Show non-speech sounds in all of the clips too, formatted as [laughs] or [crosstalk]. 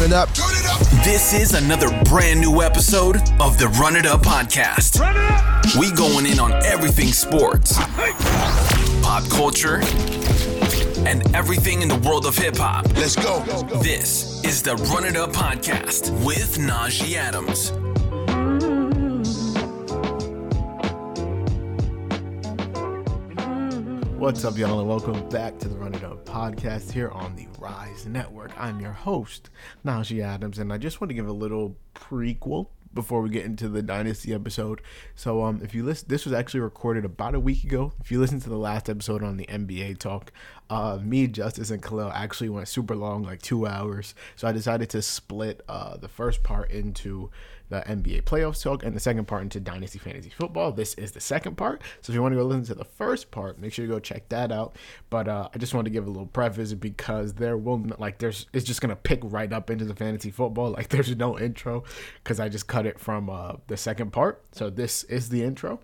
Turn it up. It up. This is another brand new episode of the Run It Up podcast. Run it up. We going in on everything sports, pop culture, and everything in the world of hip hop. Let's go. This is the Run It Up podcast with Najee Adams. What's up, y'all, and welcome back to the Run It Up podcast here on the Rise Network. I'm your host, Najee Adams, and I just want to give a little prequel before we get into the Dynasty episode. So, um, if you listen, this was actually recorded about a week ago. If you listen to the last episode on the NBA talk, uh, me, Justice, and Khalil actually went super long, like two hours. So I decided to split uh, the first part into the NBA playoffs talk and the second part into Dynasty Fantasy Football. This is the second part. So if you want to go listen to the first part, make sure you go check that out. But uh, I just want to give a little preface because there will like there's it's just gonna pick right up into the fantasy football. Like [laughs] there's no intro because I just cut it from uh, the second part. So this is the intro.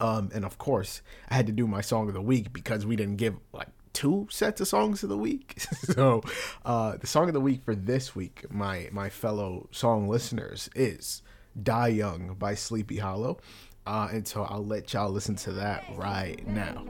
Um, and of course, I had to do my song of the week because we didn't give like two sets of songs of the week. [laughs] so uh, the song of the week for this week, my my fellow song listeners, is "Die Young" by Sleepy Hallow. Uh, and so I'll let y'all listen to that right now.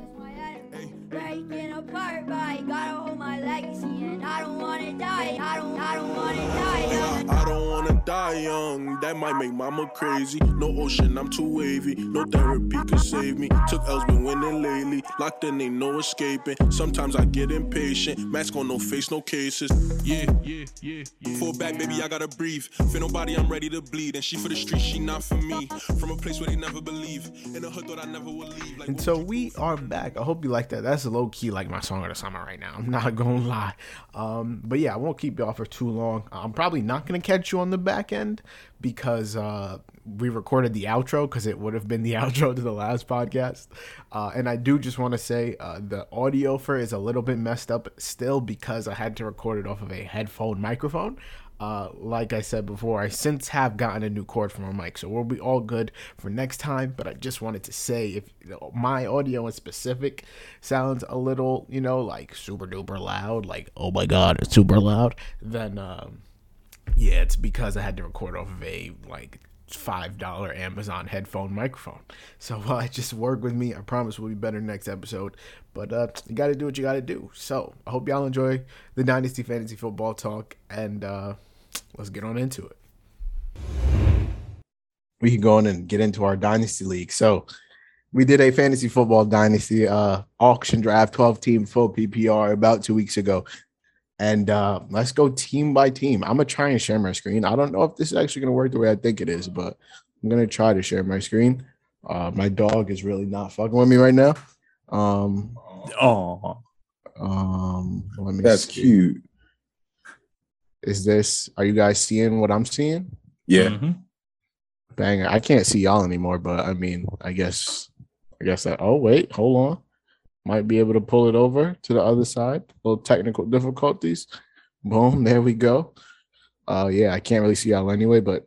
Breaking apart, but I gotta hold my legacy, and I don't wanna die. I don't, I don't wanna die. I don't wanna die young. That might make mama crazy. No ocean, I'm too wavy. No therapy can save me. Took L's been winning lately. Locked in, ain't no escaping. Sometimes I get impatient. Mask on, no face, no cases. Yeah, yeah, yeah. yeah. Fall back, baby, I gotta breathe. For nobody, I'm ready to bleed. And she for the street, she not for me. From a place where they never believe. In the hood, thought I never would leave. Like, and so we are back. I hope you like that. That's low key like my song of the summer right now. I'm not [laughs] gonna lie. Um, but yeah, I won't keep y'all for too long. I'm probably not gonna catch you on the back end because uh, we recorded the outro because it would have been the [laughs] outro to the last podcast. Uh, and I do just want to say uh, the audio for it is a little bit messed up still because I had to record it off of a headphone microphone. Uh, like I said before, I since have gotten a new cord for my mic, so we'll be all good for next time. But I just wanted to say if you know, my audio in specific sounds a little, you know, like super duper loud, like oh my god, it's super loud, then um, yeah, it's because I had to record off of a like five dollar Amazon headphone microphone. So uh, just work with me. I promise we'll be better next episode. But uh, you got to do what you got to do. So I hope y'all enjoy the Dynasty Fantasy Football talk and. Uh, let's get on into it. We can go on and get into our dynasty league. So we did a fantasy football dynasty uh, auction draft, 12 team full PPR about two weeks ago. And uh, let's go team by team. I'm gonna try and share my screen. I don't know if this is actually gonna work the way I think it is, but I'm gonna try to share my screen. Uh, my dog is really not fucking with me right now. Um, oh, um, let me. That's see. cute. Is this? Are you guys seeing what I'm seeing? Yeah. Mm-hmm. Bang! I can't see y'all anymore, but I mean, I guess, I guess that. Oh wait, hold on. Might be able to pull it over to the other side. A little technical difficulties. Boom! There we go. Uh, yeah, I can't really see y'all anyway, but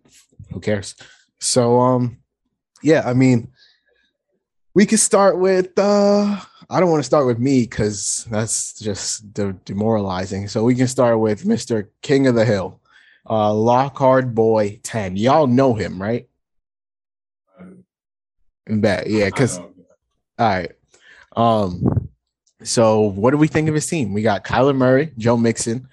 who cares? So, um, yeah, I mean, we could start with uh I don't want to start with me because that's just de- demoralizing. So we can start with Mr. King of the Hill, uh, Lockhard Boy 10. Y'all know him, right? Bet, yeah, because all right. Um, so what do we think of his team? We got Kyler Murray, Joe Mixon,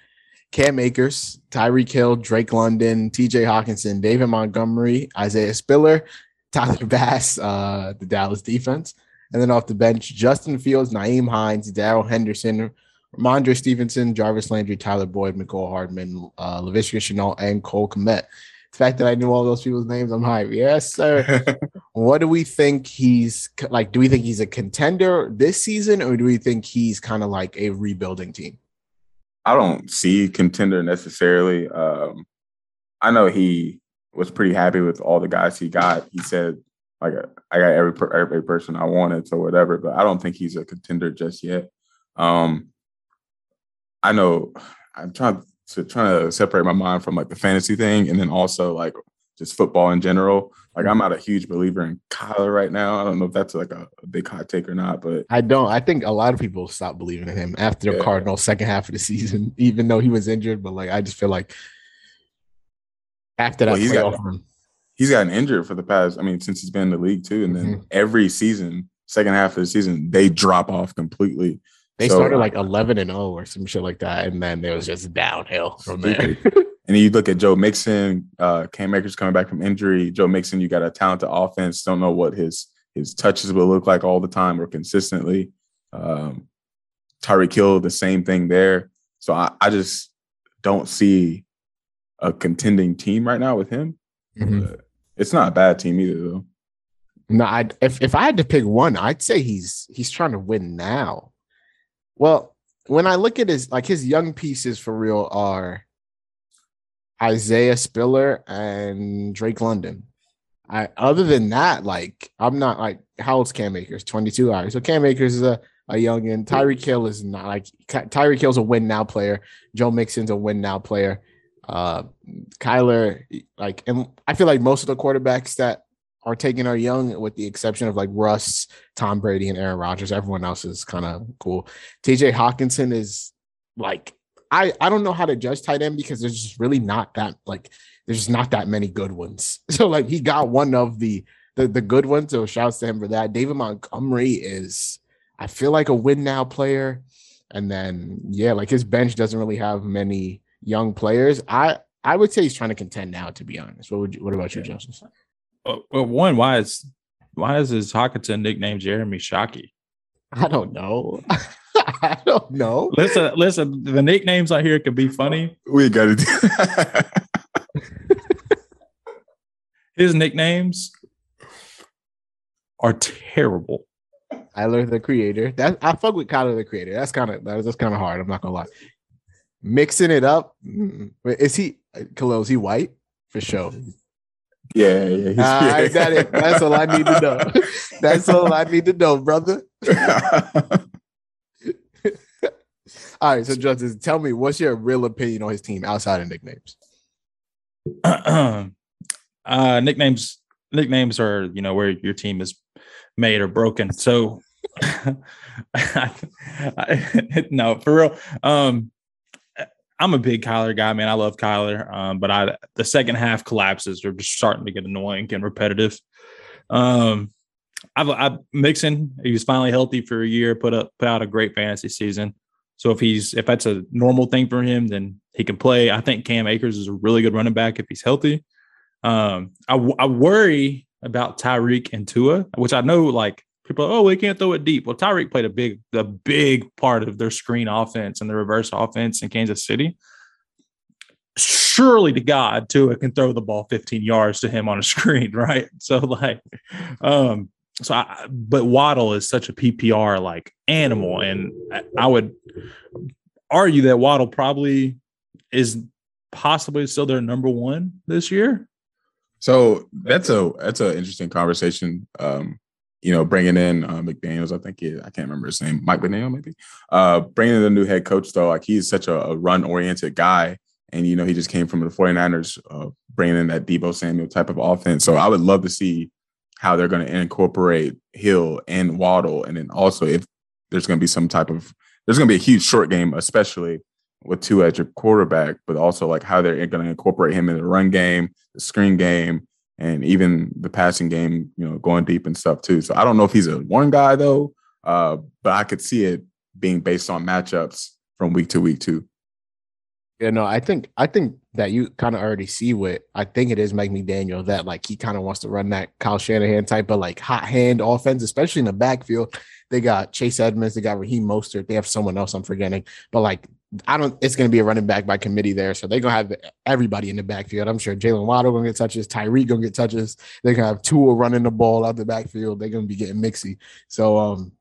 Cam Akers, Tyreek Hill, Drake London, TJ Hockenson, David Montgomery, Isaiah Spiller, Tyler [laughs] Bass, uh, the Dallas defense. And then off the bench, Justin Fields, Nyheim Hines, Darrell Henderson, Rhamondre Stevenson, Jarvis Landry, Tyler Boyd, Mecole Hardman, uh, Laviska Shenault, and Cole Kmet. The fact that I knew all those people's names, I'm hyped. Yes, sir. [laughs] what do we think he's like? Do we think he's a contender this season, or do we think he's kind of like a rebuilding team? I don't see contender necessarily. Um, I know he was pretty happy with all the guys he got. He said like I got every every person I wanted, so whatever. But I don't think he's a contender just yet. Um, I know I'm trying to trying to separate my mind from like the fantasy thing, and then also like just football in general. Like I'm not a huge believer in Kyler right now. I don't know if that's like a, a big hot take or not, but I don't. I think a lot of people stopped believing in him after the yeah. Cardinals second half of the season, [laughs] even though he was injured. But like I just feel like after that Well, he's got- playoff run. He's gotten injured for the past. I mean, since he's been in the league too, and then every season, second half of the season, they drop off completely. They So- started like 11 and 0 or some shit like that, and then it was just downhill from there. [laughs] And you look at Joe Mixon, uh, Cam Akers coming back from injury. Joe Mixon, you got a talented offense. Don't know what his his touches will look like all the time or consistently. Um, Tyreek Hill, the same thing there. So I, I just don't see a contending team right now with him. Mhm. It's not a bad team either, though. No, I if if I had to pick one, I'd say he's he's trying to win now. Well, when I look at his like his young pieces for real are Isaiah Spiller and Drake London. I other than that, like I'm not like how old's Cam Akers? 22 hours. So Cam Akers is a a young and Tyreek Hill is not like Ty- Tyreek Hill's a win now player. Joe Mixon's a win now player. Uh Kyler, like, and I feel like most of the quarterbacks that are taken are young, with the exception of like Russ, Tom Brady, and Aaron Rodgers. Everyone else is kind of cool. TJ Hockenson is like I I don't know how to judge tight end because there's just really not that like there's not that many good ones. [laughs] So like he got one of the the, the good ones. So shouts to him for that. David Montgomery is I feel like a win now player. And then yeah, like his bench doesn't really have many young players. I I would say he's trying to contend now, to be honest. What would you, what about you, Joseph? Well, well, one, why is why is his Hockenson nicknamed Jeremy Shockey? I don't know. [laughs] I don't know. Listen, listen, the nicknames out here could be funny. We got to do. [laughs] His nicknames are terrible. Tyler the creator. That I fuck with Kyler the creator. That's kind of that's kind of hard. I'm not gonna lie. Mixing it up. Wait, Is he Khalil? Is he white? For sure. yeah, yeah. he's- Ah, I got it. That's all I need to know. [laughs] That's all I need to know, brother. [laughs] All right, so Justice, tell me what's your real opinion on his team outside of nicknames? [clears throat] uh, nicknames nicknames are you know where your team is made or broken. So [laughs] I, no, for real. Um, I'm a big Kyler guy, man. I love Kyler. Um, but I the second half collapses are just starting to get annoying and repetitive. Um, I've, I've Mixon. He was finally healthy for a year. Put up put out a great fantasy season. So if he's if that's a normal thing for him, then he can play. I think Cam Akers is a really good running back if he's healthy. Um, I, I worry about Tyreek and Tua, which I know like people. Oh, we can't throw it deep. Well, Tyreek played a big a big part of their screen offense and the reverse offense in Kansas City. Surely to God, Tua can throw the ball 15 yards to him on a [laughs] screen, right? So like, um, so I, but Waddle is such a PPR like animal, and I, I would argue that Waddle probably is possibly still their number one this year. So that's a that's an interesting conversation. Um, you know, bringing in uh, McDaniel's, I think I can't remember his name, Mike McDaniel, maybe. Uh, bringing in the new head coach though, like he's such a, a run oriented guy, and you know he just came from the 49ers, uh, bringing in that Deebo Samuel type of offense. So I would love to see how they're going to incorporate Hill and Waddle, and then also if there's going to be some type of there's going to be a huge short game, especially with two at your quarterback, but also like how they're going to incorporate him in the run game, the screen game, and even the passing game, you know, going deep and stuff too. So I don't know if he's a one guy though, uh, but I could see it being based on matchups from week to week too. Yeah, no, I think I think that you kind of already see what I think it is Mike McDaniel that like he kind of wants to run that Kyle Shanahan type of like hot hand offense, especially in the backfield. They got Chase Edmonds, they got Raheem Mostert, they have someone else I'm forgetting, but like I don't. It's going to be a running back by committee there, so they're gonna have everybody in the backfield. I'm sure Jaylen Waddle gonna get touches, Tyreek gonna get touches. They're gonna have Tua running the ball out the backfield. They're gonna be getting mixy. So, um,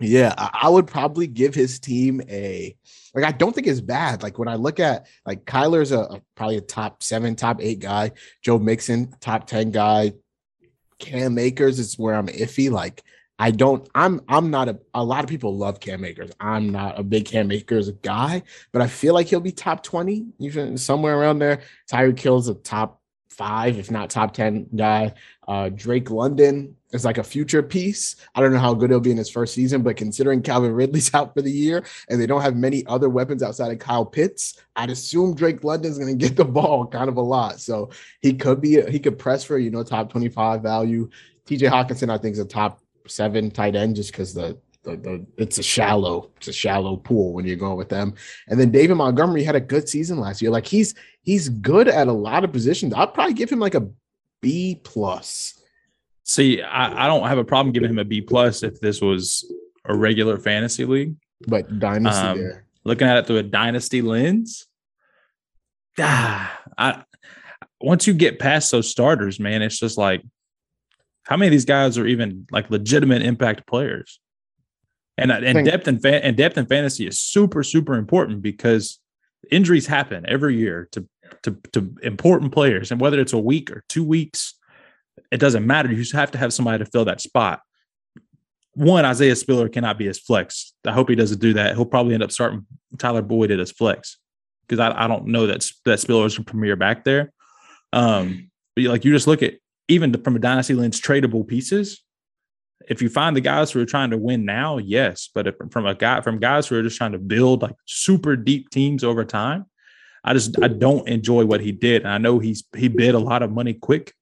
yeah, I, I would probably give his team a like. I don't think it's bad. Like when I look at like Kyler's a, a probably a top seven, top eight guy. Joe Mixon, top ten guy. Cam Akers is where I'm iffy. Like I don't. I'm. I'm not a. A lot of people love Cam Akers. I'm not a big Cam Akers guy, but I feel like he'll be top twenty, even somewhere around there. Tyreek Hill's a top five, if not top 10 guy. Uh, Drake London is like a future piece. I don't know how good he'll be in his first season, but considering Calvin Ridley's [laughs] out for the year and they don't have many other weapons outside of Kyle Pitts, I'd assume Drake London's going to get the [laughs] ball kind of a lot. So he could be, he could press for, you know, top 25 value. TJ Hockenson, I think, is a top seven tight end just because the the, the, it's a shallow it's a shallow pool when you're going with them. And then David Montgomery had a good season last year. Like he's he's good at a lot of positions. I'd probably give him like a B plus. See, I, I don't have a problem giving him a B plus if this was a regular fantasy league. But dynasty um, there. Looking at it through a dynasty lens, ah, I once you get past those starters, man, it's just like how many of these guys are even like legitimate impact players? And uh, and depth and fa- and depth and fantasy is super super important because injuries happen every year to to to important players, and whether it's a week or two weeks, it doesn't matter. You just have to have somebody to fill that spot. One, Isaiah Spiller cannot be his flex. I hope he doesn't do that. He'll probably end up starting Tyler Boyd at his flex because I, I don't know that that Spiller is a premier back there. Um, but like you just look at even from a dynasty lens, tradable pieces. If you find the guys who are trying to win now, yes, but if, from a guy from guys who are just trying to build like super deep teams over time, I just I don't enjoy what he did. And I know he's he bid a lot of money quick.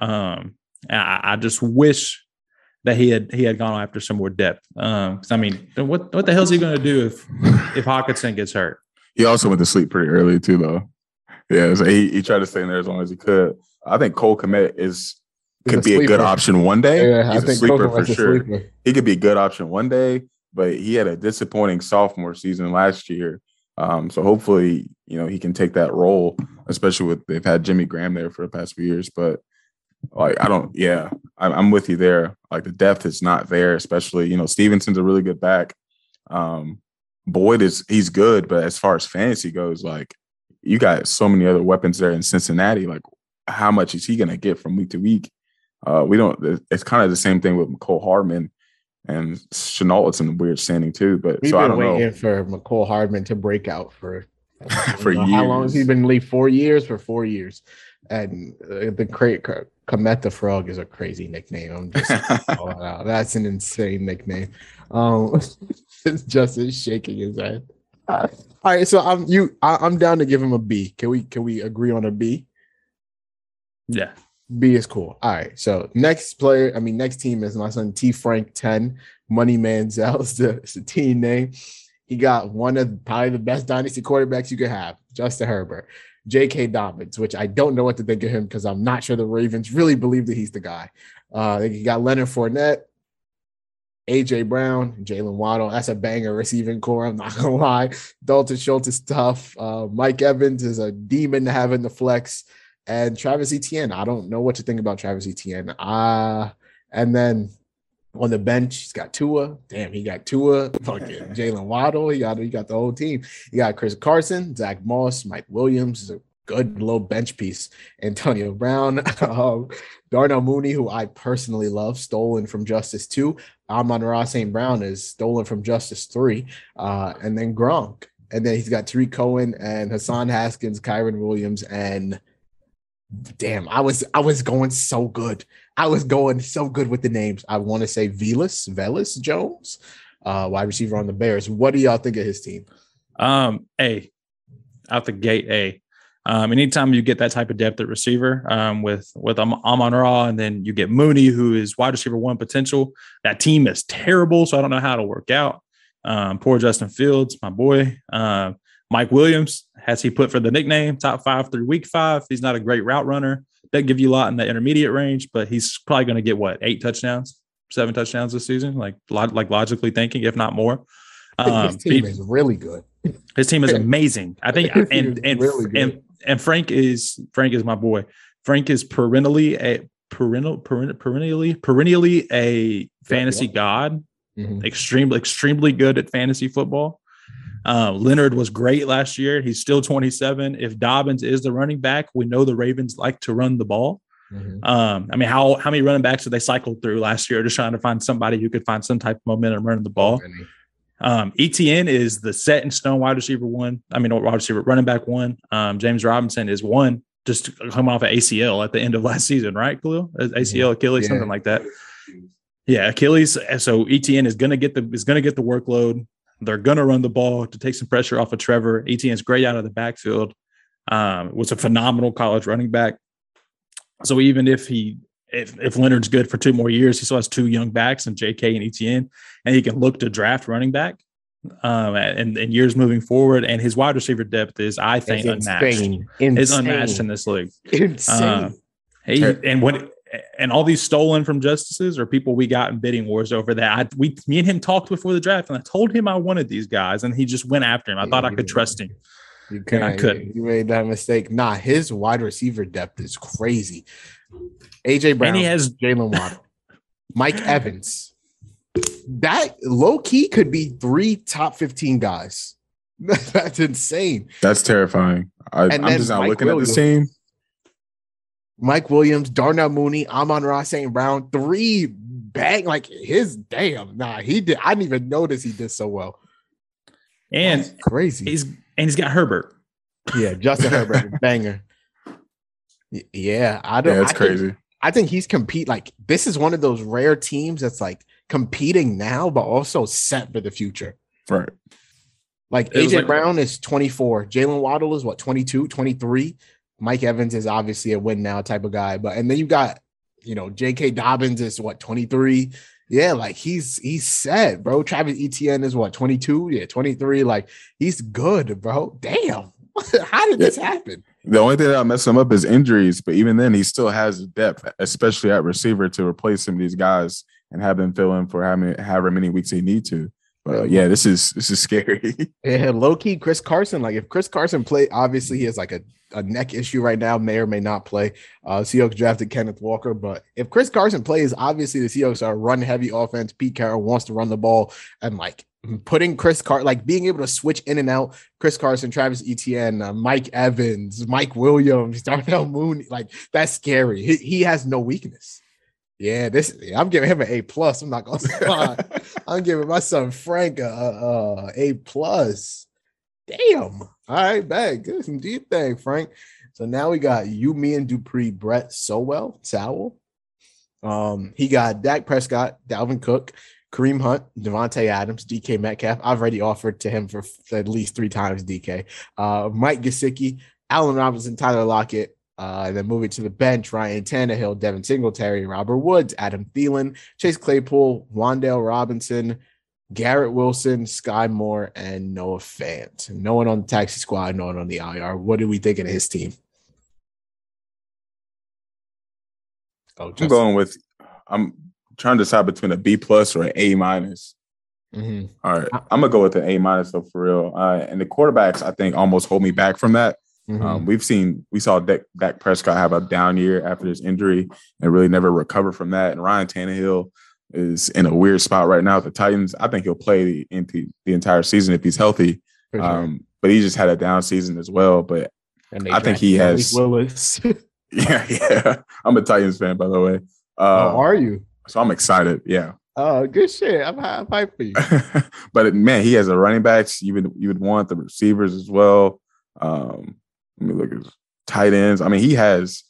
Um, I, I just wish that he had he had gone after some more depth. Um, I mean, what what the hell is he going to do if if Hockenson gets hurt? He also went to sleep pretty early too, though. Yeah, so he, he tried to stay in there as long as he could. I think Cole Kmet is could a be sleeper. a good option one day. Yeah, He's I a sleeper for sure. Sleeper. He could be a good option one day, but he had a disappointing sophomore season last year. Um, so hopefully, you know, he can take that role, especially with they've had Jimmy Graham there for the past few years. But like, I don't, yeah, I'm, I'm with you there. Like the depth is not there, especially, you know, Stevenson's a really good back. Um, Boyd is he's good, but as far as fantasy goes, like you got so many other weapons there in Cincinnati. Like how much is he going to get from week to week? Uh, we don't. It's kind of the same thing with Mecole Hardman and Shenault. It's in weird standing too. But we've so been waiting know. for Mecole Hardman to break out for [laughs] for years. How long has he been in league? Four years. For four years, and uh, the great Comet the Frog is a crazy nickname. I'm just [laughs] that's an insane nickname. Um, [laughs] Justin shaking his head. all right, so I'm you. I, am down to give him a B. Can we can we agree on a B? Yeah. B is cool. All right. So next player, I mean, next team is my son T Frank 10. Money Manziel [laughs] is the, the team name. He got one of probably the best dynasty quarterbacks you could have, Justin Herbert. J.K. Dobbins, which I don't know what to think of him because I'm not sure the Ravens really believe that he's the guy. Uh, you got Leonard Fournette, AJ Brown, Jaylen Waddle. That's a banger receiving corps. I'm not [laughs] gonna lie. Dalton Schultz is tough. Uh, Mike Evans is a demon to have in the flex and Travis Etienne. I don't know what to think about Travis Etienne. Uh, and then on the bench, he's got Tua. Damn, he got Tua. Fucking [laughs] Jaylen Waddle. He got he got the whole team. He got Chris Carson, Zach Moss, Mike Williams is a good low bench piece. Antonio Brown, [laughs] um, Darnell Mooney, who I personally love, stolen from Justice Two. Amon-Ra St. Brown is stolen from Justice Three, uh, and then Gronk. And then he's got Tarik Cohen and Hassan Haskins, Kyren Williams, and damn, I was I was going so good. I was going so good with the names. I want to say Velas, Velus Jones, uh, wide receiver on the Bears. What do y'all think of his team? Um, A, out the gate, A. Um, anytime you get that type of depth at receiver um, with with Amon Ra, and then you get Mooney, who is wide receiver one potential. That team is terrible, so I don't know how it'll work out. Um, poor Justin Fields, my boy. Uh, Mike Williams, has he put for the nickname top five through week five? He's not a great route runner. Doesn't give you a lot in the intermediate range, but he's probably going to get what eight touchdowns, seven touchdowns this season, like like logically thinking, if not more. Um, his team he, is really good. His team is amazing. I think, [laughs] and and, really and and Frank is Frank is my boy. Frank is perennially a perennial perennially perennially a fantasy yeah, yeah. god. Mm-hmm. Extremely extremely good at fantasy football. Uh, Leonard was great last year. He's still 27. If Dobbins is the running back, we know the Ravens like to run the ball. Mm-hmm. Um, I mean, how how many running backs did they cycle through last year, just trying to find somebody who could find some type of momentum running the ball? Um, Etienne is the set in stone wide receiver one. I mean, wide receiver running back one. Um, James Robinson is one just coming off of ACL at the end of last season, right? Khalil? ACL, Achilles, Yeah. something like that. Yeah, Achilles. So Etienne is gonna get the is gonna get the workload. They're gonna run the ball to take some pressure off of Trevor. Etienne is great out of the backfield. Um, was a phenomenal college running back. So even if he if if Leonard's good for two more years, he still has two young backs and JK and Etienne, and he can look to draft running back um and in years moving forward. And his wide receiver depth is, I think, It's unmatched. insane. It's unmatched in this league. Insane. Uh, He and what and all these stolen from justices are people we got in bidding wars over that. I, we me and him talked before the draft, and I told him I wanted these guys, and he just went after him. I thought I could trust him. You And I can't. couldn't. You made that mistake. Nah, his wide receiver depth is crazy. AJ Brown, And he has Jaylen Waddle, [laughs] Mike Evans. That low key could be three top 15 guys. [laughs] That's insane. That's terrifying. I, I'm just not Mike looking at Williams. this team. Mike Williams, Darnell Mooney, Amon-Ra St. Brown, three bang like his damn. Nah, he did. I didn't even notice he did so well. and That's crazy. he's and he's got Herbert. Yeah, Justin Herbert, [laughs] banger. Yeah, I don't. Yeah, it's I think- crazy. I think he's compete like this is one of those rare teams that's like competing now, but also set for the future. Right. Like It AJ like- Brown is 24, Jaylen Waddle is what 22, 23. Mike Evans is obviously a win now type of guy, but and then you got you know J.K. Dobbins is what 23. Yeah, like he's he's set, bro. Travis Etienne is what 22, yeah, 23. Like he's good, bro. Damn, [laughs] how did this happen? The only thing that mess him up is injuries, but even then, he still has depth, especially at receiver, to replace some of these guys and have them fill in for how many, however many weeks they need to. Uh, yeah, this is this is scary. [laughs] Yeah, low key, Chris Carson. Like if Chris Carson play, obviously he has like a, a neck issue right now, may or may not play. Uh Seahawks drafted Kenneth Walker, but if Chris Carson plays, obviously the Seahawks are a run heavy offense. Pete Carroll wants to run the ball and like putting Chris Car like being able to switch in and out. Chris Carson, Travis Etienne, uh, Mike Evans, Mike Williams, [laughs] Darnell Mooney, like that's scary. He, he has no weakness. Yeah, this I'm giving him an A plus. I'm not gonna [laughs] lie. I'm giving my son Frank a, a, a plus. Damn. All right, bad. Good. Some deep thing, Frank. So now we got you, me, and Dupree, Brett Sowell, Sowell. Um, he got Dak Prescott, Dalvin Cook, Kareem Hunt, Davante Adams, DK Metcalf. I've already offered to him for at least three times DK. Uh, Mike Gesicki, Allen Robinson, Tyler Lockett. Uh, and then moving to the bench, Ryan Tannehill, Devin Singletary, Robert Woods, Adam Thielen, Chase Claypool, Wan'Dale Robinson, Garrett Wilson, Sky Moore, and Noah Fant. No one on the taxi squad, no one on the IR. What do we think of his team? Oh, I'm going with. I'm trying to decide between a B plus or an A minus. Mhm. All right, I'm gonna go with an A minus though for real. Uh, and the quarterbacks, I think, almost hold me back from that. Mhm. Um, we've seen we saw Dak, Dak Prescott have a down year after his injury and really never recover from that. And Ryan Tannehill is in a weird spot right now with the Titans. I think he'll play the, into the entire season if he's healthy. Sure. Um, but he just had a down season as well. But And I think he has- Willis. [laughs] [laughs] yeah, yeah, I'm a Titans fan by the way. oh, Uh, are you? so I'm excited. Yeah. Oh, good shit. I'm, I'm hyped for you. [laughs] but man, he has a running backs. You would you would want the receivers as well. Um, let me look at his tight ends. I mean, he has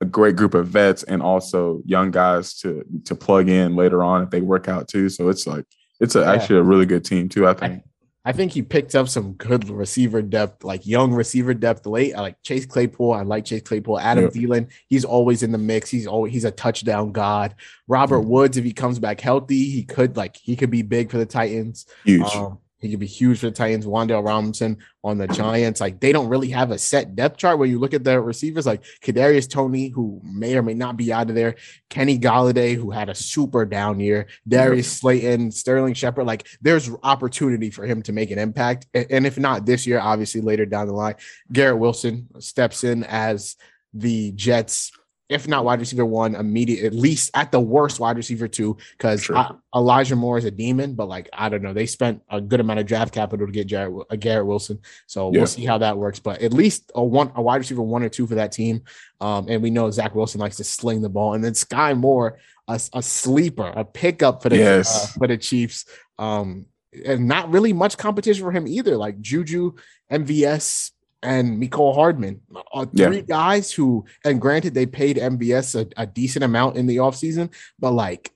a great group of vets and also young guys to to plug in later on if they work out too. So it's like it's a, Yeah. actually a really good team too. I think. I think he picked up some good receiver depth, like young receiver depth late. I like Chase Claypool. I like Chase Claypool. Adam Yeah. Thielen, he's always in the mix. He's always he's a touchdown god. Robert Mm-hmm. Woods, if he comes back healthy, he could like he could be big for the Titans. Huge. Um, he could be huge for the Titans. Wan'Dale Robinson on the Giants. Like they don't really have a set depth chart when you look at the receivers, like Kadarius Toney, who may or may not be out of there. Kenny Golladay, who had a super down year. Darius Slayton, Sterling Shepard. Like there's opportunity for him to make an impact. And if not this year, obviously later down the line, Garrett Wilson steps in as the Jets. If not wide receiver one, immediate, at least at the worst wide receiver two, because Elijah Moore is a demon, but like I don't know, they spent a good amount of draft capital to get Jarrett, uh, Garrett Wilson, so Yeah. we'll see how that works. But at least a one, a wide receiver one or two for that team, um, and we know Zach Wilson likes to sling the ball, and then Sky Moore, a, a sleeper, a pickup for the Yes. uh, for the Chiefs, um, and not really much competition for him either. Like Juju, MVS, and Mecole Hardman. Uh, three yeah. guys who, and granted, they paid MVS a, a decent amount in the offseason, but like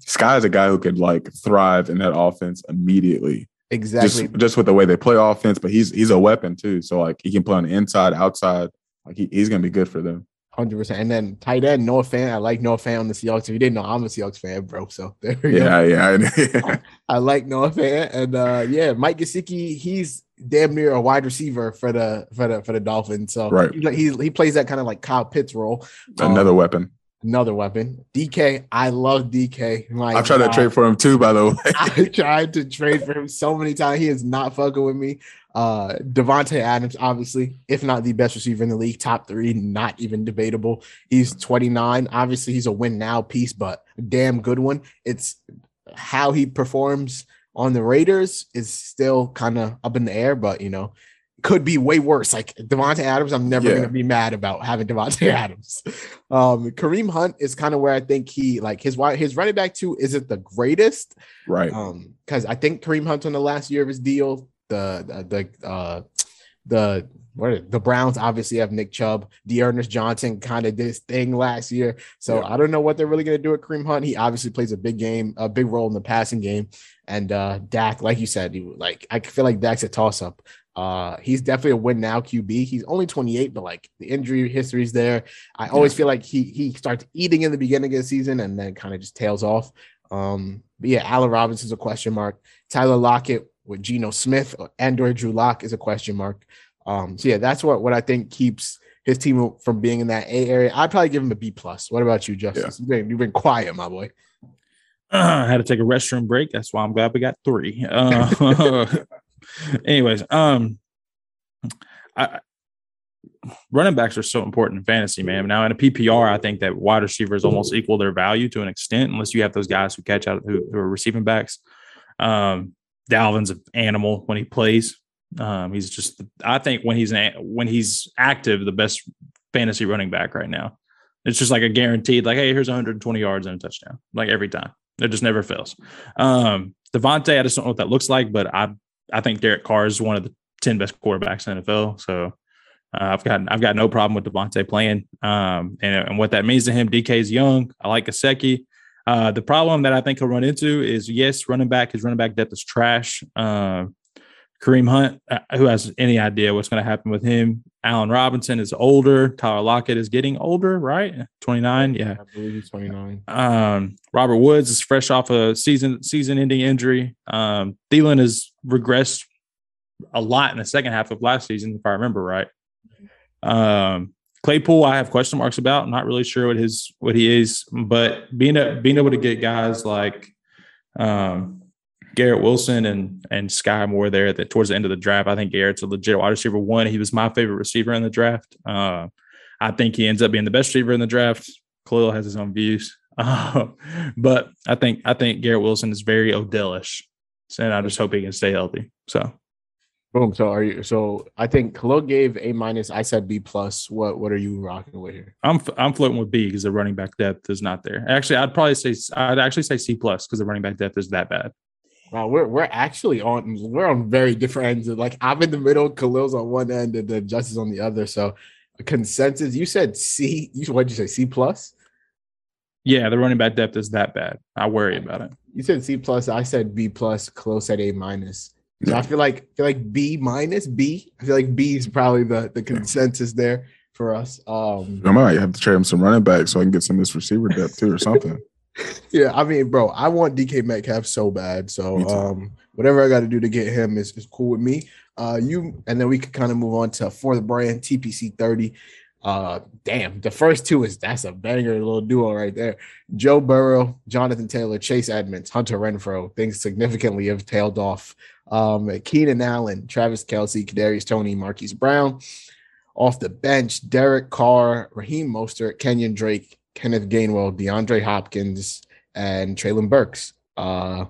Sky is a guy who could like thrive in that offense immediately. Exactly. Just, just with the way they play offense, but he's he's a weapon too. So like he can play on the inside, outside. Like he, he's gonna be good for them. Hundred percent. And then tight end, Noah Fant. I like Noah Fant on the Seahawks. If you didn't know, I'm a Seahawks fan, bro. So there we yeah, go. Yeah, yeah. [laughs] I like Noah Fant, and uh, yeah, Mike Gesicki. He's damn near a wide receiver for the for the for the Dolphins. So right, he he, he plays that kind of like Kyle Pitts role. Another um, weapon. Another weapon. DK. I love DK. My I tried God. to trade for him too, by the way. [laughs] I tried to trade for him so many times. He is not fucking with me. Uh Davante Adams, obviously, if not the best receiver in the league, top three, not even debatable. He's 29. Obviously, he's a win now piece, but damn good one. It's how he performs on the Raiders is still kind of up in the air, but you know, could be way worse. Like Davante Adams, I'm never yeah. gonna be mad about having Davante [laughs] Adams. Um, Kareem Hunt is kind of where I think he like his his running back two isn't the greatest, right? Um, because I think Kareem Hunt on the last year of his deal, the the, the uh the what the Browns obviously have Nick Chubb. D'Ernest Johnson kind of did his thing last year. So yeah. I don't know what they're really going to do at Kareem Hunt. He obviously plays a big game, a big role in the passing game. And uh Dak, like you said, he, like I feel like Dak's a toss up. Uh, he's definitely a win now QB. He's only 28, but like the injury history's there. I always yeah. feel like he he starts eating in the beginning of the season and then kind of just tails off. Um, but yeah, Allen Robinson's a question mark. Tyler Lockett with Geno Smith and or Drew Lock is a question mark. Um, so yeah, that's what what I think keeps his team from being in that A area. I'd probably give him a B plus. What about you, Justice? Yeah. You've, been, you've been quiet, my boy. Uh, I had to take a restroom break. That's why I'm glad we got three. Uh, [laughs] anyways, um, I, running backs are so important in fantasy, man. Now in a PPR, I think that wide receivers almost equal their value to an extent, unless you have those guys who catch out who, who are receiving backs. Um, Dalvin's an animal when he plays. Um, he's just, I think when he's when he's active, the best fantasy running back right now. It's just like a guaranteed, like, hey, here's 120 yards and a touchdown, like every time. It just never fails. Um, Davante, I just don't know what that looks like, but I I think Derek Carr is one of the 10 best quarterbacks in the NFL. So uh, I've got I've got no problem with Davante playing. Um, and, and what that means to him, DK is young. I like Gesicki. Uh, the problem that I think he'll run into is yes, running back, his running back depth is trash. Uh, Kareem Hunt, uh, who has any idea what's going to happen with him? Allen Robinson is older. Tyler Lockett is getting older, right? 29. Yeah. I believe he's 29. Um, Robert Woods is fresh off a season season ending injury. Um, Thielen has regressed a lot in the second half of last season, if I remember right. Um, Claypool, I have question marks about. I'm not really sure what his what he is, but being a, being able to get guys like um, Garrett Wilson and and Sky Moore there that towards the end of the draft. I think Garrett's a legit wide receiver one. He was my favorite receiver in the draft. Uh, I think he ends up being the best receiver in the draft. Khalil has his own views, uh, [laughs] but I think I think Garrett Wilson is very Odell-ish, and I just hope he can stay healthy. So, boom. So are you? So I think Khalil gave A minus. I said B plus. What what are you rocking with here? I'm I'm floating with B because the running back depth is not there. Actually, I'd probably say I'd actually say C plus because the running back depth is that bad. Wow, we're we're actually on we're on very different ends. Like I'm in the middle, Khalil's on one end, and then Justice on the other. So consensus. You said C. You what did you say? C plus. Yeah, the running back depth is that bad. I worry about it. You said C plus. I said B plus. Close at A minus. So I feel like feel like B minus B. I feel like B is probably the the consensus there for us. Um, I might have to trade him some running back so I can get some of this receiver depth too, or something [laughs] yeah, I mean, bro, I want DK Metcalf so bad. So um, whatever I got to do to get him is, is cool with me. Uh, you and then we could kind of move on to for the brand TPC 30. Uh, damn, the first two is that's a banger little duo right there. Joe Burrow, Jonathan Taylor, Chase Edmonds, Hunter Renfrow. Things significantly have tailed off. Um, Keenan Allen, Travis Kelce, Kadarius Toney, Marquise Brown. Off the bench, Derek Carr, Raheem Mostert, Kenyan Drake, Kenneth Gainwell, DeAndre Hopkins, and Treylon Burks. Uh,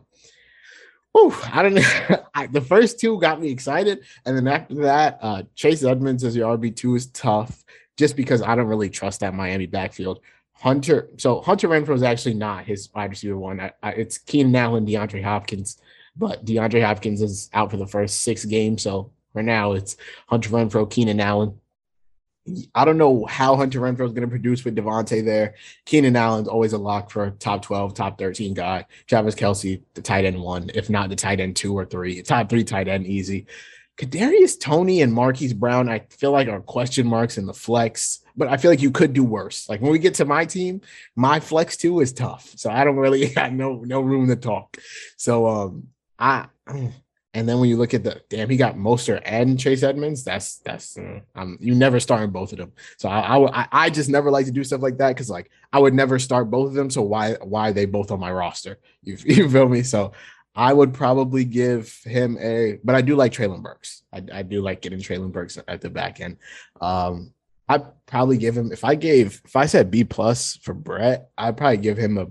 whew, I don't know. [laughs] The first two got me excited, and then after that, uh, Chase Edmonds as your RB two is tough, just because I don't really trust that Miami backfield. Hunter, so Hunter Renfrow is actually not his wide receiver one. I, I, it's Keenan Allen, DeAndre Hopkins, but DeAndre Hopkins is out for the first six games, so for now, it's Hunter Renfrow, Keenan Allen. I don't know how Hunter Renfrow is going to produce with Davante there. Keenan Allen's always a lock for top 12, top 13 guy. Travis Kelce, the tight end one, if not the tight end two or three, top three tight end easy. Kadarius Toney and Marquise Brown, I feel like are question marks in the flex, but I feel like you could do worse. Like when we get to my team, my flex two is tough, so I don't really [laughs] have no no room to talk. So um, I [sighs] and then when you look at the damn, he got Mostert and Chase Edmonds. That's that's um, you never starting both of them. So I, I I just never like to do stuff like that because like I would never start both of them. So why why are they both on my roster? [laughs] You, you feel me? So I would probably give him a, but I do like Treylon Burks. I, I do like getting Treylon Burks at the back end. Um, I'd probably give him if I gave if I said B plus for Brett, I'd probably give him a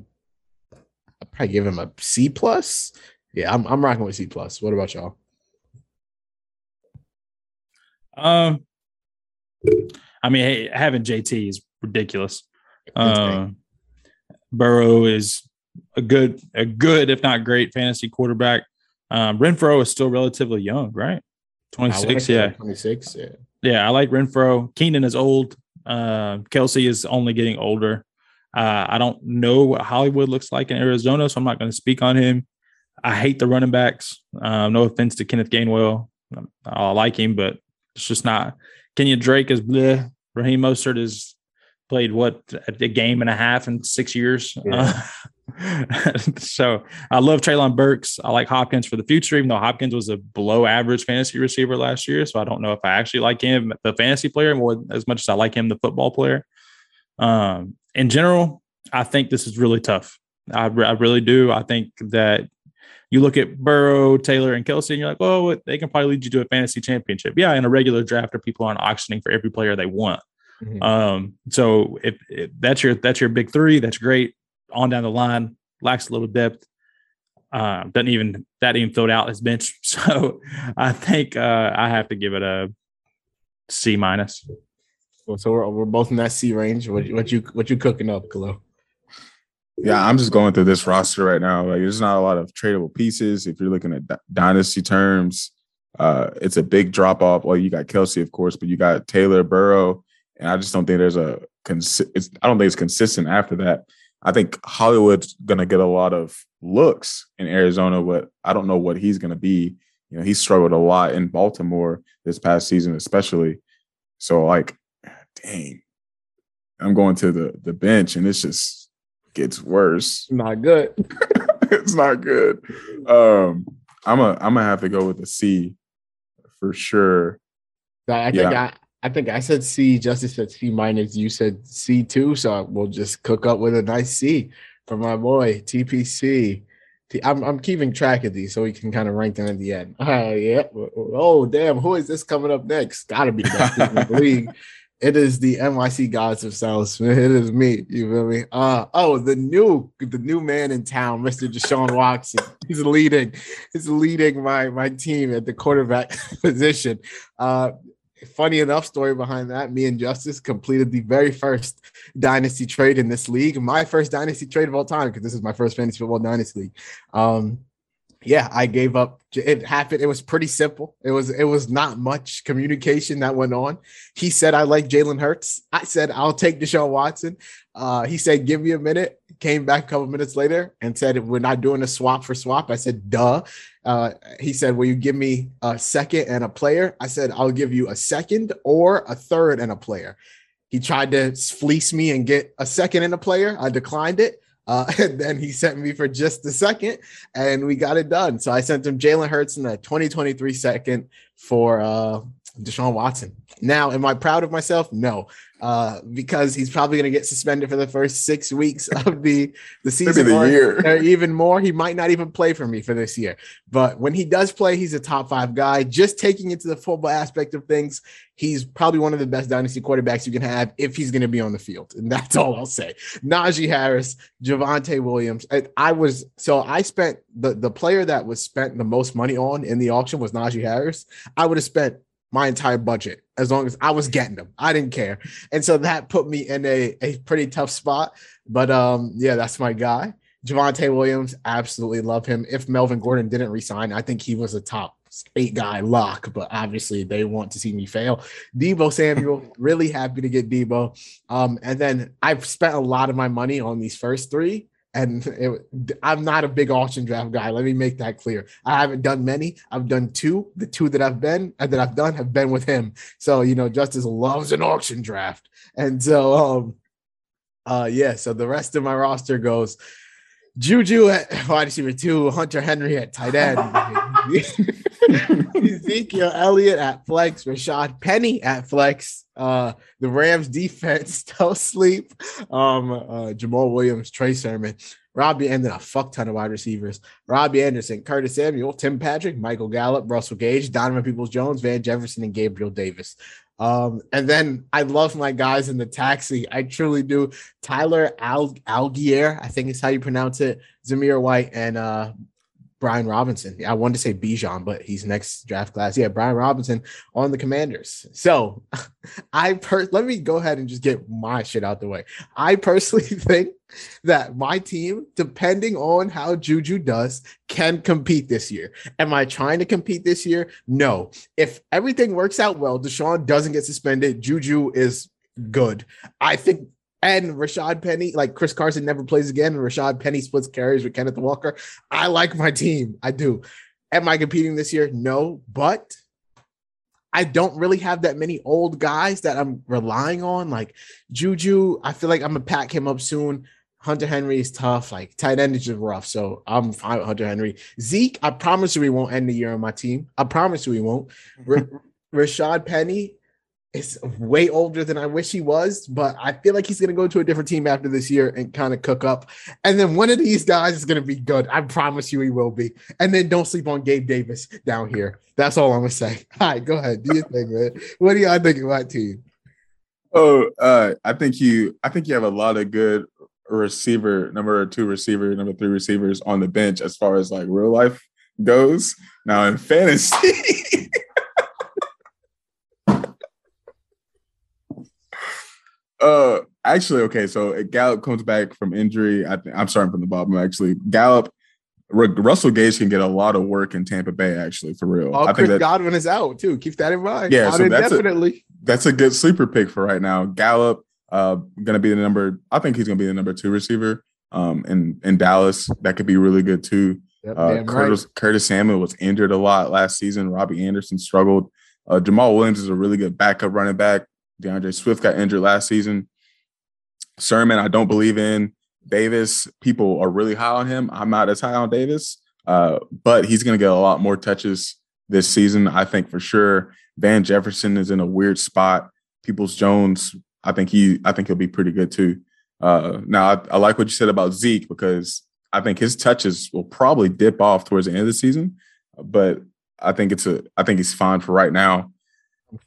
I'd probably give him a C plus. Yeah, I'm I'm rocking with C plus. What about y'all? Um, I mean, hey, having JT is ridiculous. [laughs] Um, Burrow is a good, a good, if not great, fantasy quarterback. Um, Renfrow is still relatively young, right? Twenty six, yeah, twenty six, yeah. Yeah, I like Renfrow. Keenan is old. Uh, Kelce is only getting older. Uh, I don't know what Hollywood looks like in Arizona, so I'm not going to speak on him. I hate the running backs. Um, no offense to Kenneth Gainwell. I like him, but it's just not. Kenyan Drake is bleh. Raheem Mostert has played what a game and a half in six years. Yeah. Uh, [laughs] so I love Treylon Burks. I like Hopkins for the future, even though Hopkins was a below average fantasy receiver last year. So I don't know if I actually like him, the fantasy player, more as much as I like him, the football player. Um, in general, I think this is really tough. I, I really do. I think that you look at Burrow, Taylor, and Kelce, and you're like, oh, they can probably lead you to a fantasy championship. Yeah, in a regular draft, or people aren't auctioning for every player they want. Mm-hmm. Um, so if, if, that's your that's your big three, that's great. On down the line, lacks a little depth. Uh, doesn't even that even filled out his bench. [laughs] So I think uh, I have to give it a C minus. Well, so we're, we're both in that C range. What, what you what you cooking up, Kalo? Yeah, I'm just going through this roster right now. Like, there's not a lot of tradable pieces. If you're looking at dynasty terms, uh, it's a big drop off. Well, you got Kelce, of course, but you got Taylor Burrow, and I just don't think there's a it's, I don't think it's consistent after that. I think Hollywood's gonna get a lot of looks in Arizona, but I don't know what he's gonna be. You know, he struggled a lot in Baltimore this past season, especially. So, like, dang, I'm going to the the bench, and it's just gets worse. Not good. [laughs] it's not good. Um, I'm a I'm gonna have to go with a C for sure. I think yeah. I I think I said C. Justice said C minus. You said C too. So we'll just cook up with a nice C for my boy TPC. I'm, I'm keeping track of these so we can kind of rank them at the end. Uh, [laughs] yeah. Oh, damn. Who is this coming up next? Got to be the best in the [laughs] league. It is the NYC Gods of South Smith. It is me. You feel me? Uh oh, the new the new man in town, Mr. Deshaun Watson. [laughs] He's leading. He's leading my my team at the quarterback [laughs] position. Uh funny enough story behind that me and justice completed the very first dynasty trade in this league my first dynasty trade of all time because this is my first fantasy football dynasty league um yeah, I gave up. It happened. It was pretty simple. It was it was not much communication that went on. He said I like Jalen Hurts. I said I'll take Deshaun Watson. Uh, he said give me a minute. Came back a couple minutes later and said we're not doing a swap for swap. I said duh. Uh, he said will you give me a second and a player? I said I'll give you a second or a third and a player. He tried to fleece me and get a second and a player. I declined it. Uh, [laughs] and then he sent me for just a second, and we got it done. So I sent him Jalen Hurts in the 2023 second for uh, Deshaun Watson. Now, am I proud of myself? No, uh, because he's probably going to get suspended for the first six weeks [laughs] of the the season, the or, year, or even more. He might not even play for me for this year. But when he does play, he's a top five guy. Just taking into the football aspect of things, he's probably one of the best dynasty quarterbacks you can have if he's going to be on the field, and that's [laughs] all I'll say. Najee Harris, Javonte Williams. I, I was so I spent the the player that was spent the most money on in the auction was Najee Harris. I would have spent my entire budget as long as I was getting them. I didn't care. And so that put me in a, a pretty tough spot. But um, yeah, that's my guy. Javonte Williams, absolutely love him. If Melvin Gordon didn't resign, I think he was a top eight guy lock, but obviously they want to see me fail. Deebo Samuel, [laughs] really happy to get Deebo. Um, and then I've spent a lot of my money on these first three. And it, I'm not a big auction draft guy. Let me make that clear. I haven't done many. I've done two. The two that I've been and that I've done have been with him. So you know, Justice loves an auction draft, and so um, uh, yeah. So the rest of my roster goes Juju at [laughs] wide receiver two, Hunter Henry at tight end, [laughs] [laughs] [laughs] Ezekiel Elliott at flex, Rashad Penny at flex. Uh, the Rams defense [laughs] still sleep. Um, uh, Jamaal Williams, Trey Sermon, Robbie, and then a fuck ton of wide receivers. Robbie Anderson, Curtis Samuel, Tim Patrick, Michael Gallup, Russell Gage, Donovan Peoples Jones, Van Jefferson, and Gabriel Davis. Um, and then I love my guys in the taxi. I truly do. Tyler Al- Algier, I think is how you pronounce it. Zamir White and uh, Brian Robinson. I wanted to say Bijan, but he's next draft class. Yeah, Brian Robinson on the Commanders. So [laughs] I per- let me go ahead and just get my shit out the way. I personally [laughs] think that my team, depending on how Juju does, can compete this year. Am I trying to compete this year? No. If everything works out well, Deshaun doesn't get suspended, Juju is good. I think and Rashad Penny, like Chris Carson never plays again, and Rashad Penny splits carries with Kenneth Walker. I like my team. I do. Am I competing this year? No, but I don't really have that many old guys that I'm relying on. Like Juju, I feel like I'm gonna pack him up soon. Hunter Henry is tough. Like tight end is just rough. So I'm fine with Hunter Henry. Zeke, I promise you we won't end the year on my team. I promise you we won't. [laughs] R- Rashad Penny, is way older than I wish he was, but I feel like he's going to go to a different team after this year and kind of cook up. And then one of these guys is going to be good. I promise you he will be. And then don't sleep on Gabe Davis down here. That's all I'm going to say. [laughs] All right, go ahead. Do you think, man? What do y'all think about team? Oh, uh, I think you. I think you have a lot of good receiver, number two receiver, number three receivers on the bench as far as like real life goes. Now in fantasy, [laughs] uh, actually, okay. So Gallup comes back from injury. I I'm starting from the bottom. Actually, Gallup, Russell Gage can get a lot of work in Tampa Bay. Actually, for real. Oh, I Chris think that, Godwin is out too. Keep that in mind. Yeah, out so that's a- that's a good sleeper pick for right now. Gallup, uh, gonna be the number. I think he's gonna be the number two receiver. Um, in in Dallas, that could be really good too. Yep, Uh, Curtis Curtis Samuel was injured a lot last season. Robbie Anderson struggled. Uh, Jamaal Williams is a really good backup running back. D'Andre Swift got injured last season. Sermon, I don't believe in. Davis, people are really high on him. I'm not as high on Davis, uh, but he's going to get a lot more touches this season. I think for sure. Van Jefferson is in a weird spot. Peoples Jones, I think he, I think he'll be pretty good too. Uh, now, I, I like what you said about Zeke because I think his touches will probably dip off towards the end of the season, but I think it's a, I think he's fine for right now.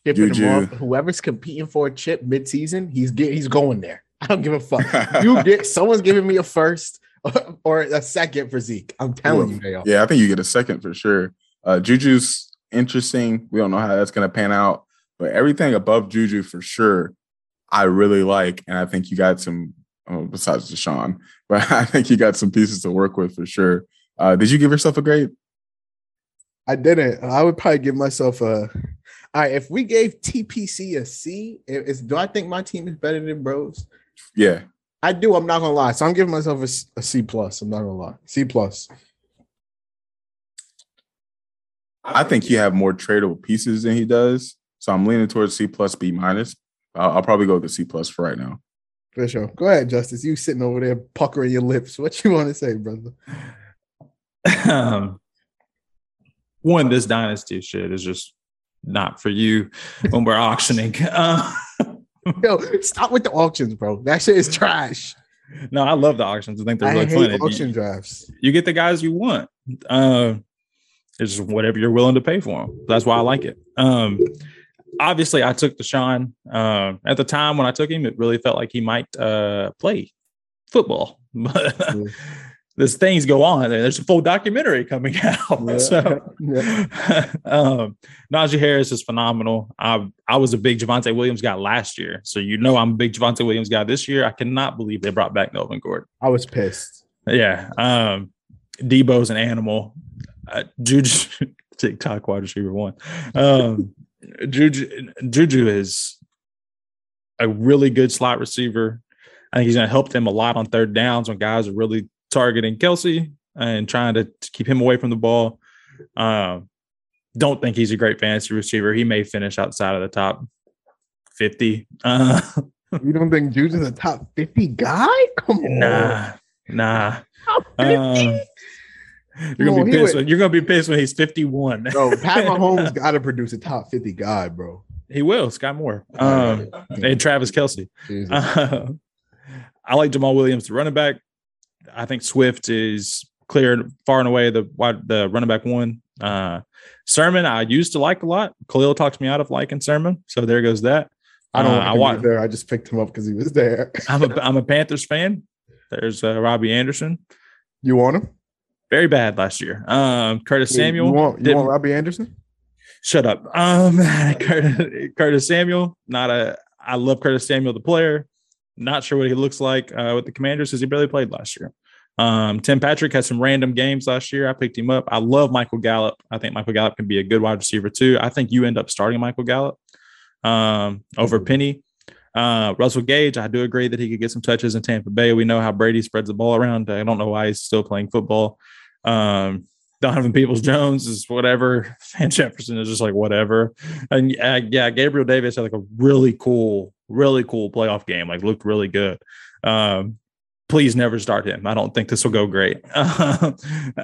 Shipping him Juju. off. Whoever's competing for a chip midseason, he's get, he's going there. [laughs] I don't give a fuck. [laughs] You get someone's giving me a first [laughs] or a second for Zeke. I'm telling you. Yeah, I think you get a second for sure. Uh, Juju's interesting. We don't know how that's going to pan out, but everything above Juju for sure, I really like, and I think you got some. Oh, besides Deshaun, but I think you got some pieces to work with for sure. Uh, did you give yourself a grade? I didn't. I would probably give myself a. All right, if we gave TPC a C, is do I think my team is better than Bros? Yeah, I do. I'm not gonna lie. So I'm giving myself a, s- a C plus. I'm not gonna lie. C plus. I think you have more tradable pieces than he does, so I'm leaning towards C plus B minus. I'll, I'll probably go with the C plus for right now. For sure. Go ahead, Justice. You sitting over there puckering your lips. What you want to say, brother? [laughs] um, one, this dynasty shit is just not for you when we're auctioning. Uh, [laughs] Yo, stop with the auctions, bro. That shit is trash. no, I love the auctions. I think they're really fun. Auction You, drafts. you get the guys you want. Uh, it's just whatever you're willing to pay for them. That's why I like it. Um, obviously, I took Deshaun. Uh, at the time when I took him, it really felt like he might uh, play football. [laughs] But There's things go on. There's a full documentary coming [laughs] out. Yeah. So Yeah. [laughs] um, Najee Harris is phenomenal. I I was a big Javonte Williams guy last year, so you know I'm a big Javonte Williams guy this year. I cannot believe they brought back Melvin Gordon. I was pissed. Yeah, um, Deebo's an animal. Uh, Juju, [laughs] TikTok wide receiver one. Um, Juju, Juju is a really good slot receiver. I think he's going to help them a lot on third downs when guys are really targeting Kelce and trying to, keep him away from the ball. Um, don't think he's a great fantasy receiver. He may finish outside of the top 50. Uh, [laughs] you don't think Juju's a top 50 guy? Come on. Nah, nah. Uh, you're gonna be pissed. When, you're gonna be pissed when he's 51. Bro, Pat [laughs] Mahomes got to produce a top 50 guy, bro. He will. Skyy Moore um, and Travis Kelce. Uh, [laughs] I like Jamaal Williams, the running back. I think Swift is cleared far and away the the running back one. Uh, Sermon, I used to like a lot. Khalil talks me out of liking Sermon, so there goes that. I don't. Uh, I want there. I just picked him up because he was there. I'm a I'm a Panthers fan. There's uh, Robbie Anderson. You want him? Very bad last year. Um, Curtis Samuel. You want, you want Robbie Anderson? Shut up. Um, [laughs] Curtis, Curtis Samuel. Not a. I love Curtis Samuel, the player. Not sure what he looks like uh, with the Commanders because he barely played last year. Um, Tim Patrick had some random games last year. I picked him up. I love Michael Gallup. I think Michael Gallup can be a good wide receiver too. I think you end up starting Michael Gallup um, over Penny. Uh, Russell Gage, I do agree that he could get some touches in Tampa Bay. We know how Brady spreads the ball around. I don't know why he's still playing football. Um, [laughs] Donovan Peoples Jones is whatever. [laughs] Van Jefferson is just like whatever. And uh, yeah, Gabriel Davis had like a really cool, really cool playoff game. Like looked really good. Um, please never start him. I don't think this will go great. [laughs] uh,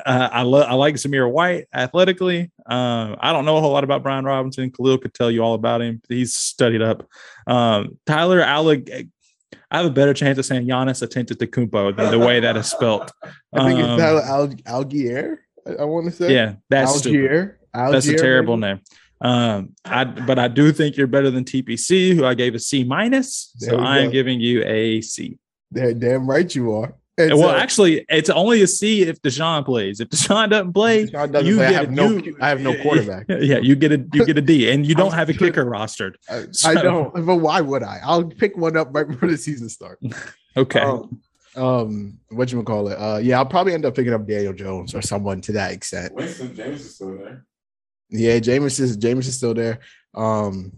I love I like Zamir White athletically. Um, I don't know a whole lot about Brian Robinson. Khalil could tell you all about him. He's studied up. Um, Tyler Alleg. I have a better chance of saying Giannis Antetokounmpo than the way that is spelt. [laughs] I think it's um, Tyler Al- Algier. I, I want to say. Yeah, that's Algier. Algier that's a terrible maybe? name. Um, I but I do think you're better than TPC, who I gave a C minus. So I am giving you a C. Damn right you are. And well, so, actually, it's only a C if Deshaun plays. If Deshaun doesn't play, doesn't you play, get I have a, no. You, I have no [laughs] quarterback. Yeah, you get a you get a D, and you [laughs] don't have a kicker rostered. So. I don't, but why would I? I'll pick one up right [laughs] before the season starts. okay. Um, um, what you call it? Uh, yeah, I'll probably end up picking up Daniel Jones or someone to that extent. Winston James is still there. Yeah, James is James is still there. Um,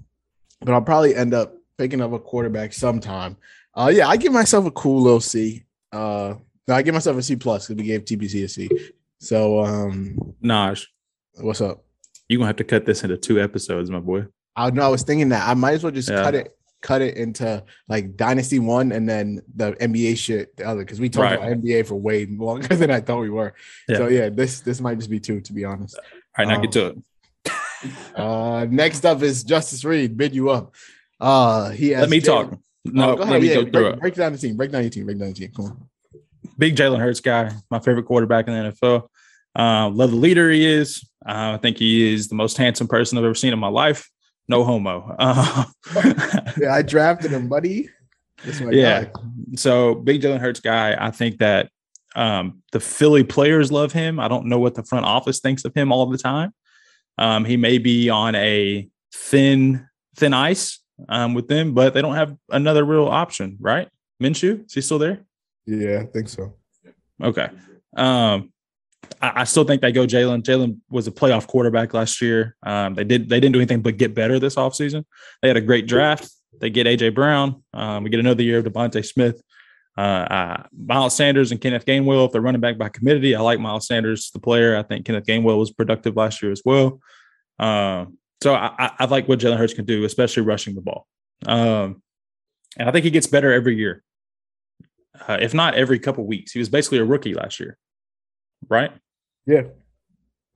but I'll probably end up picking up a quarterback sometime. Uh, yeah, I give myself a cool little C. Uh, no, I give myself a C plus because we gave TPC a C. So, um, Naj, what's up? You're gonna have to cut this into two episodes, my boy. I know. I was thinking that I might as well just yeah. cut it, cut it into like Dynasty one and then the NBA shit the other because we talked right. about NBA for way longer [laughs] than I thought we were. Yeah. So yeah, this this might just be two to be honest. All right, now um, get to it. [laughs] uh, next up is Justice Reid. Bid you up. Uh, he has let me talk. No, oh, go ahead. Yeah, break, break, down the team. Break down your team. Break down your team. Come on. Big Jalen Hurts guy, my favorite quarterback in the NFL. Uh, love the leader he is. Uh, I think he is the most handsome person I've ever seen in my life. No homo. Uh, [laughs] yeah, I drafted him, buddy. yeah. Guy. So big Jalen Hurts guy. I think that um, the Philly players love him. I don't know what the front office thinks of him all the time. Um, he may be on a thin, thin ice um, with them, but they don't have another real option, right? Minshew, is he still there? Yeah, I think so. Okay. Um, I, I still think they go Jalen. Jalen was a playoff quarterback last year. Um, they did they didn't do anything but get better this offseason. They had a great draft. They get AJ Brown. Um, we get another year of DeVonta Smith. Uh, uh, Miles Sanders and Kenneth Gainwell, if they're running back by committee, I like Miles Sanders, the player. I think Kenneth Gainwell was productive last year as well. Um, so I, I like what Jalen Hurts can do, especially rushing the ball. Um, and I think he gets better every year, uh, if not every couple weeks. He was basically a rookie last year, right? Yeah.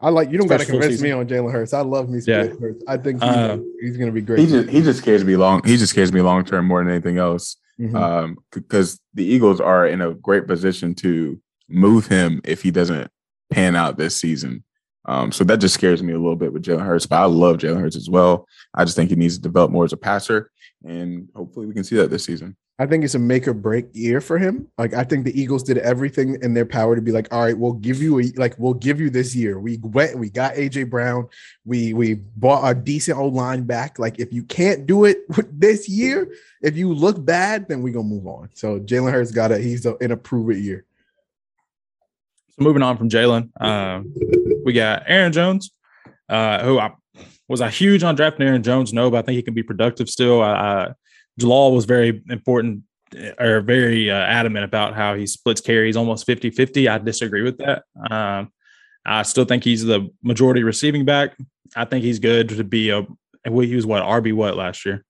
I like you don't got to convince me on Jalen Hurts. I love me yeah. Hurts. I think he's, uh, he's going to be great. He just he just scares me long. He just scares me long term more than anything else. Mm-hmm. Um, because the Eagles are in a great position to move him if he doesn't pan out this season. Um, so that just scares me a little bit with Jalen Hurts, but I love Jalen Hurts as well. I just think he needs to develop more as a passer, and hopefully we can see that this season. I think it's a make or break year for him. Like I think the Eagles did everything in their power to be like, all right, we'll give you a like we'll give you this year. We went, we got AJ Brown, we we bought a decent old line back. Like if you can't do it [laughs] this year, if you look bad, then we gonna move on. So Jalen Hurts got it. He's a, in a prove it year. So moving on from Jalen, uh, we got Aaron Jones. uh, who I was a huge on drafting Aaron Jones? No, but I think he can be productive still. Uh, Jalal was very important or very uh, adamant about how he splits carries almost 50 50. I disagree with that. Um, I still think he's the majority receiving back. I think he's good to be a, he was what, RB what last year?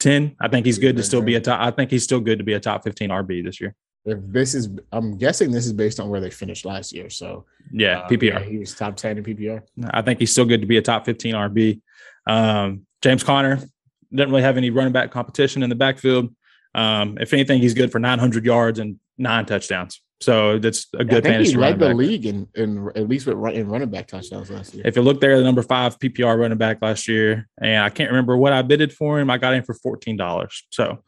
10. I think he's good to still be a top. I think he's still good to be a top 15 RB this year. If this is, I'm guessing this is based on where they finished last year. So yeah, uh, PPR. Yeah, he was top 10 in PPR. I think he's still good to be a top 15 RB. Um, James Conner didn't really have any running back competition in the backfield. Um, if anything, he's good for 900 yards and nine touchdowns. So that's a good yeah, I think He led the back. league in, in at least with in running back touchdowns last year. If you look there, the number five PPR running back last year, and I can't remember what I bidded for him. I got him for fourteen dollars. So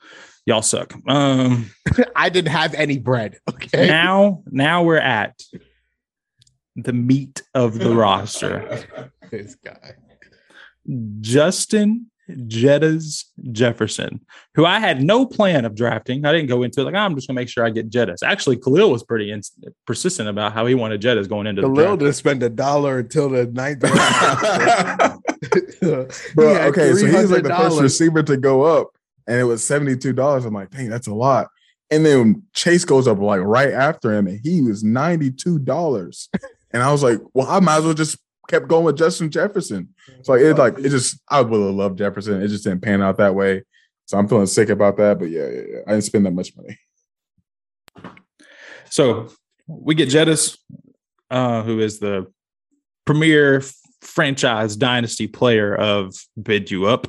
y'all suck. Um, [laughs] I didn't have any bread. Okay. Now, now we're at the meat of the [laughs] roster. This guy, Justin Jettas Jefferson, who I had no plan of drafting. I didn't go into it like, oh, I'm just going to make sure I get Jettas. Actually, Khalil was pretty in- persistent about how he wanted Jettas going into Khalil the draft. didn't spend a dollar until the ninth [laughs] Bro, okay, so he's like the first receiver to go up, and it was $72. I'm like, dang, that's a lot. And then Chase goes up like right after him, and he was $92. [laughs] and I was like, well, I might as well just kept going with Justin Jefferson. So like, it like it just I would have loved Jefferson. It just didn't pan out that way. So I'm feeling sick about that. But yeah, yeah, yeah. I didn't spend that much money. So we get Jettas, uh, who is the premier franchise dynasty player of Bid You Up.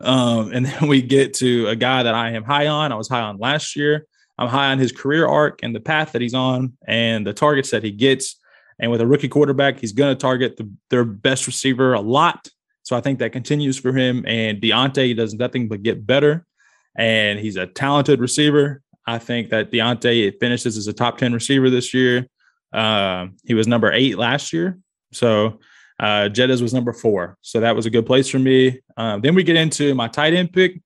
Um, and [laughs] then we get to a guy that I am high on. I was high on last year. I'm high on his career arc and the path that he's on and the targets that he gets. And with a rookie quarterback, he's going to target the, their best receiver a lot. So I think that continues for him. And Diontae does nothing but get better. And he's a talented receiver. I think that Diontae finishes as a top 10 receiver this year. Uh, he was number eight last year. So uh, Jettas was number four. So that was a good place for me. Um, then we get into my tight end pick.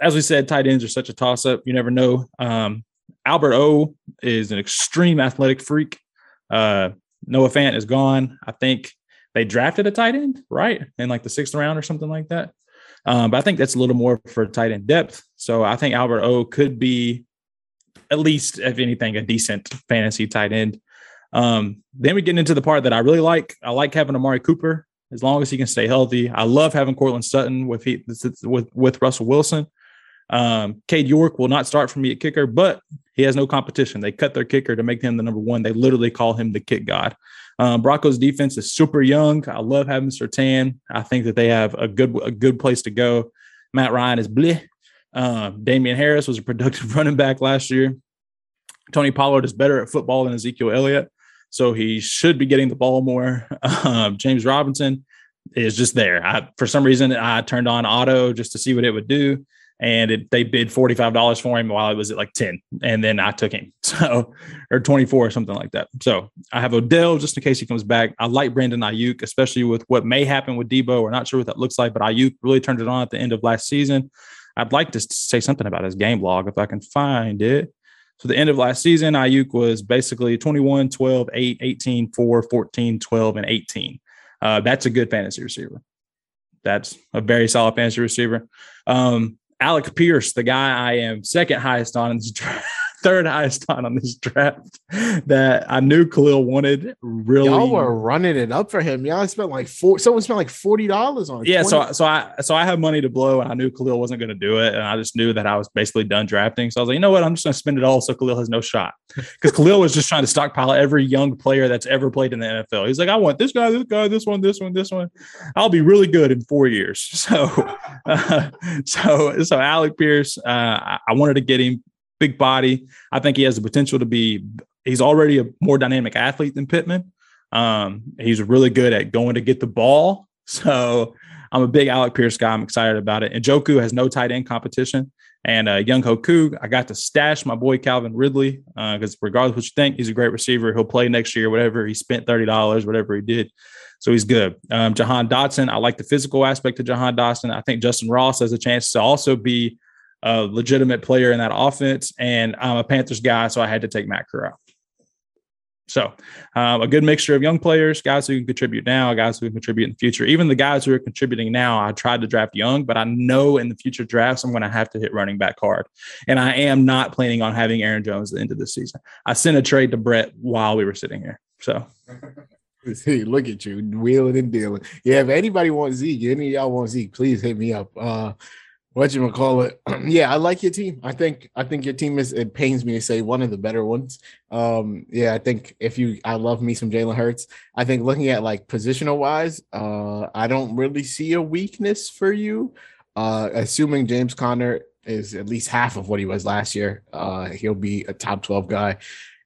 As we said, tight ends are such a toss up. You never know. Um, Albert O is an extreme athletic freak. Uh, Noah Fant is gone. I think they drafted a tight end, right? In like the sixth round or something like that. Um, but I think that's a little more for tight end depth. So I think Albert O could be at least, if anything, a decent fantasy tight end. Um, then we get into the part that I really like. I like having Amari Cooper as long as he can stay healthy. I love having Courtland Sutton with he, with with Russell Wilson. Um, Cade York will not start for me at kicker, but he has no competition. They cut their kicker to make him the number one. They literally call him the kick god. Um, Broncos defense is super young. I love having Surtain. I think that they have a good a good place to go. Matt Ryan is bleh. Um, Damien Harris was a productive [laughs] running back last year. Tony Pollard is better at football than Ezekiel Elliott, so he should be getting the ball more. [laughs] Um, James Robinson is just there. I, for some reason, I turned on auto just to see what it would do and it, they bid $45 for him while it was at like 10 and then i took him. [laughs] So or 24 or something like that. So i have odell just in case he comes back. I like brandon aiyuk especially with what may happen with Deebo. We're not sure what that looks like but aiyuk really turned it on at the end of last season. I'd like to say something about his game log if i can find it so the end of last season aiyuk was basically 21 12 8 18 4 14 12 and 18 uh, that's a good fantasy receiver. That's a very solid fantasy receiver. Um, Alec Pierce, the guy I am second highest on in this [laughs] draft, third highest on on this draft that I knew Khalil wanted. Really, y'all were running it up for him. Y'all spent like four. Someone spent like forty dollars on. It. Yeah, 20. so so I so I have money to blow, and I knew Khalil wasn't going to do it, and I just knew that I was basically done drafting. So I was like, you know what, I'm just going to spend it all, so Khalil has no shot, because Khalil was just trying to stockpile every young player that's ever played in the NFL. He's like, I want this guy, this guy, this one, this one, this one. I'll be really good in four years. [laughs] So, uh, [laughs] so so Alec Pierce, uh, I wanted to get him big body. I think he has the potential to be. He's already a more dynamic athlete than Pittman. Um, he's really good at going to get the ball. [laughs] So I'm a big Alec Pierce guy. I'm excited about it. And Njoku has no tight end competition. And uh, Younghoe Koo, I got to stash my boy Calvin Ridley because uh, regardless what you think, he's a great receiver. He'll play next year, whatever he spent thirty dollars, whatever he did. So he's good. Um, Jahan Dotson, I like the physical aspect of Jahan Dotson. I think Justyn Ross has a chance to also be a legitimate player in that offense. And I'm a Panthers guy, so I had to take Matt Corral. So, um, a good mixture of young players, guys who can contribute now, guys who can contribute in the future. Even the guys who are contributing now, I tried to draft young, but I know in the future drafts, I'm going to have to hit running back hard. And I am not planning on having Aaron Jones at the end of the season. I sent a trade to Brett while we were sitting here. So, [laughs] See, look at you wheeling and dealing. Yeah, if anybody wants Zeke, any of y'all want Zeke, please hit me up. Uh, what you call it? yeah, I like your team. I think I think your team is. It pains me to say one of the better ones. Um, yeah, I think if you, I love me some Jalen Hurts. I think looking at like positional wise, uh, I don't really see a weakness for you. Uh, assuming James Conner is at least half of what he was last year, uh, he'll be a top twelve guy.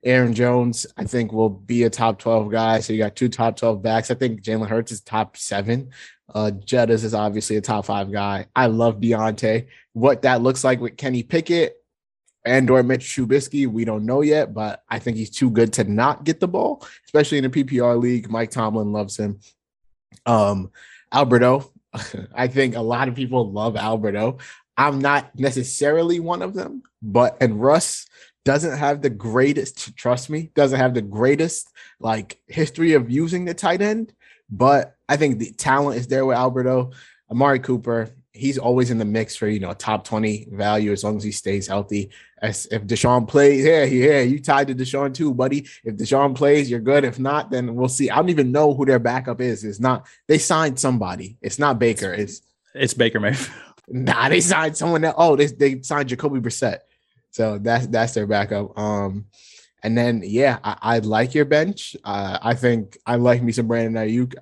Aaron Jones, I think, will be a top 12 guy. So you got two top 12 backs. I think Jalen Hurts is top seven. Uh, Jettas is obviously a top five guy. I love Diontae. What that looks like with Kenny Pickett and or Mitch Trubisky, we don't know yet, but I think he's too good to not get the ball, especially in a PPR league. Mike Tomlin loves him. Um, Albert O, [laughs] I think a lot of people love Albert O. I'm not necessarily one of them, but and Russ doesn't have the greatest, trust me, doesn't have the greatest like history of using the tight end, but I think the talent is there with Albert O. Amari Cooper, he's always in the mix for you know top 20 value as long as he stays healthy. As if Deshaun plays, yeah, yeah, you tied to Deshaun too, buddy. If Deshaun plays, you're good. If not, then we'll see. I don't even know who their backup is. It's not they signed somebody. It's not Baker. It's it's Baker Mayfield. [laughs] Nah, they signed someone that oh, they, they signed Jacoby Brissett. So that's that's their backup. Um, and then yeah, I, I like your bench. Uh, I think I like me some Brandon Aiyuk.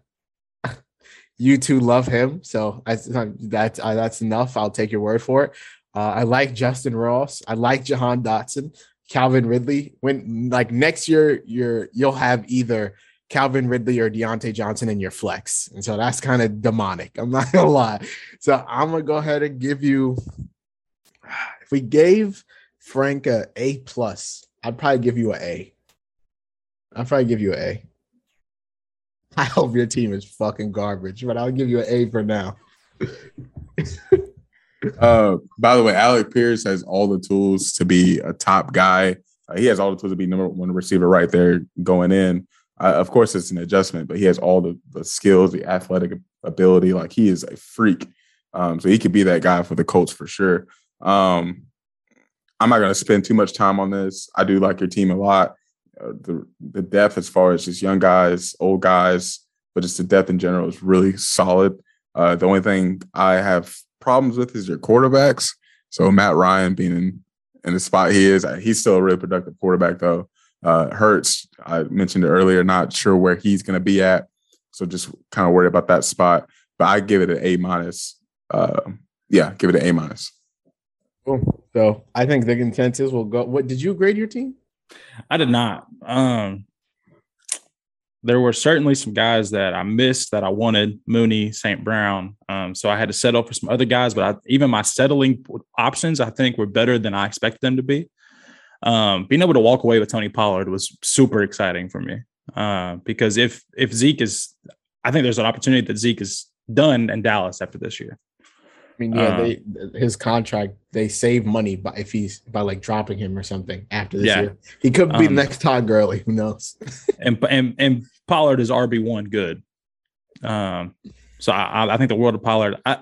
You two love him, so that's that's uh, that's enough. I'll take your word for it. Uh, I like Justyn Ross. I like Jahan Dotson, Calvin Ridley. When like next year, you're you'll have either Calvin Ridley or Diontae Johnson in your flex, and so that's kind of demonic. I'm not gonna lie. So I'm gonna go ahead and give you. If we gave Frank a A plus, I'd probably give you an A. I'd probably give you an A. I hope your team is fucking garbage, but I'll give you an A for now. [laughs] uh, by the way, Alec Pierce has all the tools to be a top guy. Uh, he has all the tools to be number one receiver right there going in. Uh, of course, it's an adjustment, but he has all the, the skills, the athletic ability. Like he is a freak. Um, so he could be that guy for the Colts for sure. Um, I'm not going to spend too much time on this. I do like your team a lot. Uh, the the depth as far as just young guys, old guys, but just the depth in general is really solid. Uh, the only thing I have problems with is your quarterbacks. So Matt Ryan being in, in the spot he is, he's still a really productive quarterback though. Uh, Hurts, I mentioned it earlier, not sure where he's going to be at. So just kind of worried about that spot. But I give it an A minus. Uh, yeah, give it an A minus. Cool. So I think the consensus will go. What did you grade your team? I did not. Um, there were certainly some guys that I missed that I wanted Mooney, St. Brown. Um, so I had to settle for some other guys, but I, even my settling options, I think, were better than I expected them to be. Um, being able to walk away with Tony Pollard was super exciting for me uh, because if if Zeke is, I think there's an opportunity that Zeke is done in Dallas after this year. I mean, yeah, um, they his contract they save money by if he's by like dropping him or something after this yeah. year. He could be um, next Todd Gurley. Who knows? [laughs] and and and Pollard is RB one good. Um, so I, I think the world of Pollard. I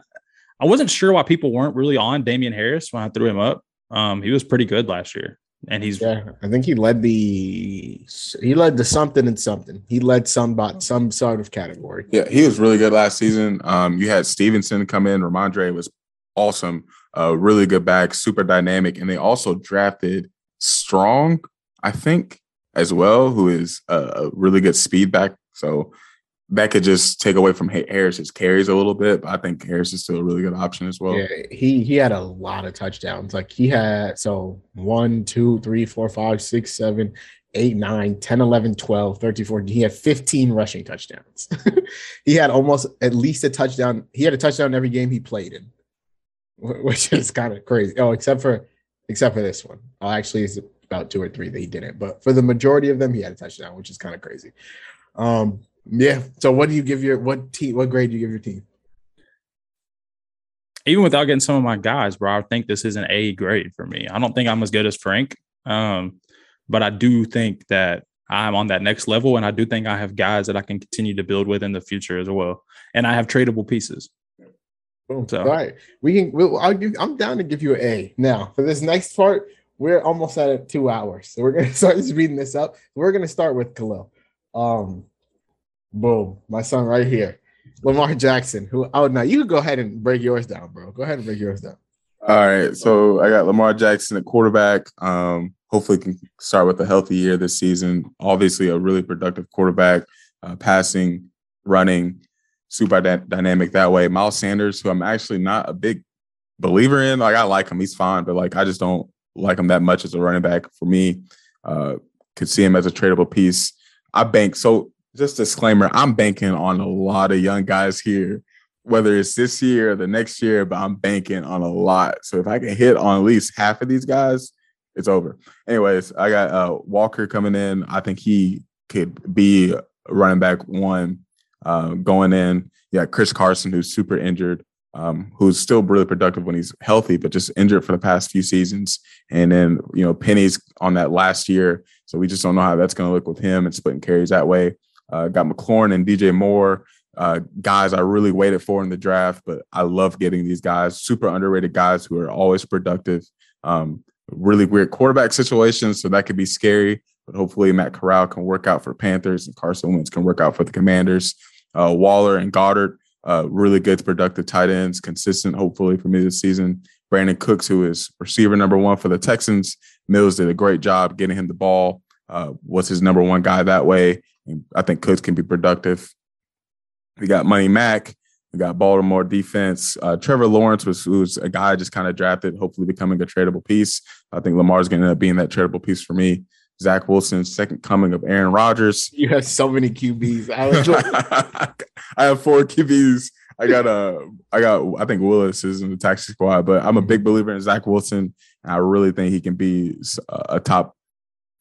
I wasn't sure why people weren't really on Damien Harris when I threw him up. Um, he was pretty good last year, and he's yeah. I think he led the he led the something and something. He led some bot some sort of category. Yeah, he was really good last season. Um, you had Stevenson come in. Rhamondre was awesome, uh, really good back, super dynamic, and they also drafted Strong, I think, as well, who is a really good speed back. So that could just take away from Harris's carries a little bit, but I think Harris is still a really good option as well. Yeah, he he had a lot of touchdowns. Like he had so one, two, three, four, five, six, seven, eight, nine, 10, 11, 12, 13, 14. He had 15 rushing touchdowns. [laughs] he had almost at least a touchdown. He had a touchdown every game he played in, which [laughs] is kind of crazy. Oh, except for except for this one. Oh, actually, it's about two or three that he didn't. But for the majority of them, he had a touchdown, which is kind of crazy. Um, yeah. So what do you give your what team? What grade do you give your team? Even without getting some of my guys, bro, I think this is an A grade for me. I don't think I'm as good as Frank, um, but I do think that I'm on that next level. And I do think I have guys that I can continue to build with in the future as well. And I have tradable pieces. Boom. So. All right. We can, we'll, I'll give, I'm down to give you an A. Now, for this next part, we're almost at two hours. So we're going [laughs] to start speeding this up. We're going to start with Khalil. Um, boom. My son right here. Lamar Jackson, who, oh, now you go ahead and break yours down, bro. Go ahead and break yours down. All right. So I got Lamar Jackson at quarterback. Um, hopefully can start with a healthy year this season. Obviously, a really productive quarterback, uh, passing, running, super dynamic that way. Miles Sanders, who I'm actually not a big believer in. Like I like him, he's fine, but like I just don't like him that much as a running back. For me, uh, could see him as a tradable piece. I bank so. Just disclaimer: I'm banking on a lot of young guys here, whether it's this year or the next year. But I'm banking on a lot. So if I can hit on at least half of these guys, it's over. Anyways, I got uh, Walker coming in. I think he could be running back one uh, going in. Yeah, Chris Carson, who's super injured, um, who's still really productive when he's healthy, but just injured for the past few seasons. And then, you know, Penny's on that last year. So we just don't know how that's going to look with him and splitting carries that way. Uh, got McLaurin and DJ Moore, uh, guys I really waited for in the draft, but I love getting these guys, super underrated guys who are always productive. Um, really weird quarterback situations, so that could be scary. But hopefully, Matt Corral can work out for Panthers and Carson Wentz can work out for the Commanders. Uh, Waller and Goedert, uh, really good, productive tight ends, consistent, hopefully, for me this season. Brandin Cooks, who is receiver number one for the Texans. Mills did a great job getting him the ball, uh, was his number one guy that way. And I think Cooks can be productive. We got Money Mac. We got Baltimore defense. Uh, Trevor Lawrence was, was a guy just kind of drafted, hopefully becoming a tradable piece. I think Lamar's going to end up being that tradable piece for me. Zach Wilson's second coming of Aaron Rodgers. You have so many QBs. I, [laughs] I have four QBs. I got a, I got, I think Willis is in the taxi squad, but I'm a big believer in Zach Wilson. I really think he can be a top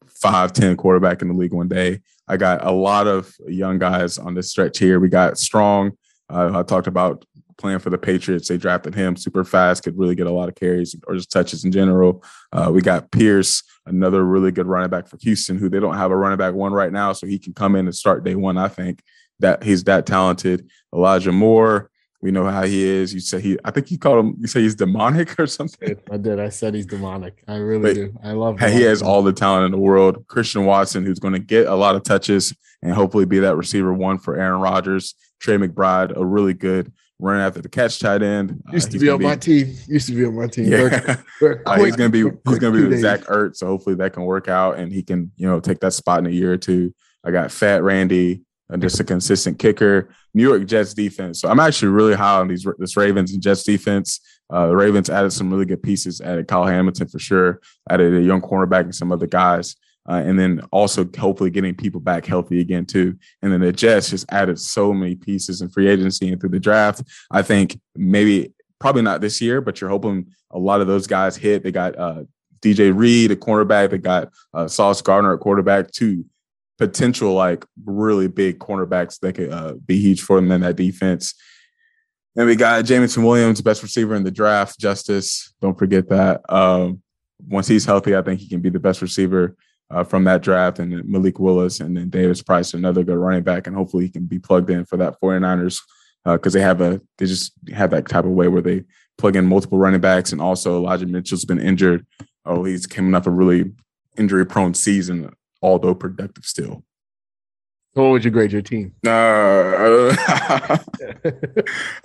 five, 10 quarterback in the league one day. I got a lot of young guys on this stretch here. We got Strong. Uh, I talked about playing for the Patriots. They drafted him super fast, could really get a lot of carries or just touches in general. Uh, we got Pierce, another really good running back for Houston, who they don't have a running back one right now, so he can come in and start day one. I think that he's that talented. Elijah Moore, we know how he is. You say he, I think you called him. You say he's demonic [laughs] or something. I did. I said he's demonic. I really but do. I love. Him. He has all the talent in the world. Christian Watson, who's going to get a lot of touches and hopefully be that receiver one for Aaron Rodgers. Trey McBride, a really good running after the catch tight end. Uh, Used uh, to be on be, my team. Used to be on my team. Yeah. [laughs] uh, he's gonna be he's gonna be with Zach Ertz. So hopefully that can work out and he can, you know, take that spot in a year or two. I got Fat Randy and just a consistent kicker. New York Jets defense. So I'm actually really high on these this Ravens and Jets defense. Uh, the Ravens added some really good pieces. Added Kyle Hamilton for sure. Added a young cornerback and some other guys uh, and then also hopefully getting people back healthy again too. And then the Jets just added so many pieces in free agency and through the draft. I think maybe probably not this year, but you're hoping a lot of those guys hit. They got uh, DJ Reed, a cornerback. They got uh, Sauce Gardner at quarterback. Two potential like really big cornerbacks that could uh, be huge for them in that defense. And we got Jameson Williams, best receiver in the draft. Justice, don't forget that. Um, once he's healthy, I think he can be the best receiver uh, from that draft, and Malik Willis, and then Davis Price, another good running back, and hopefully he can be plugged in for that 49ers because uh, they have a they just have that type of way where they plug in multiple running backs, and also Elijah Mitchell's been injured. Oh, he's coming off a really injury prone season, although productive still. So what would you grade your team? Uh, [laughs]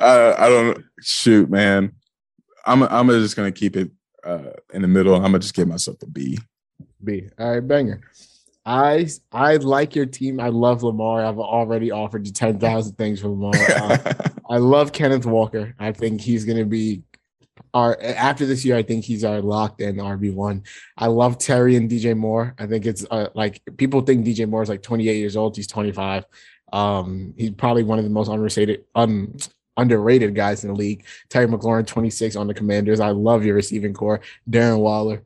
I, I don't shoot, man. I'm I'm just gonna keep it uh, in the middle. I'm gonna just give myself a B. B. All right, banger. I I like your team. I love Lamar. I've already offered you ten thousand things for Lamar. Uh, [laughs] I love Kenneth Walker. I think he's going to be our after this year. I think he's our locked in RB one. I love Terry and DJ Moore. I think it's uh, like people think DJ Moore is like twenty eight years old. He's twenty five. Um, he's probably one of the most underrated, un, underrated guys in the league. Terry McLaurin, 26 on the Commanders. I love your receiving corps. Darren Waller,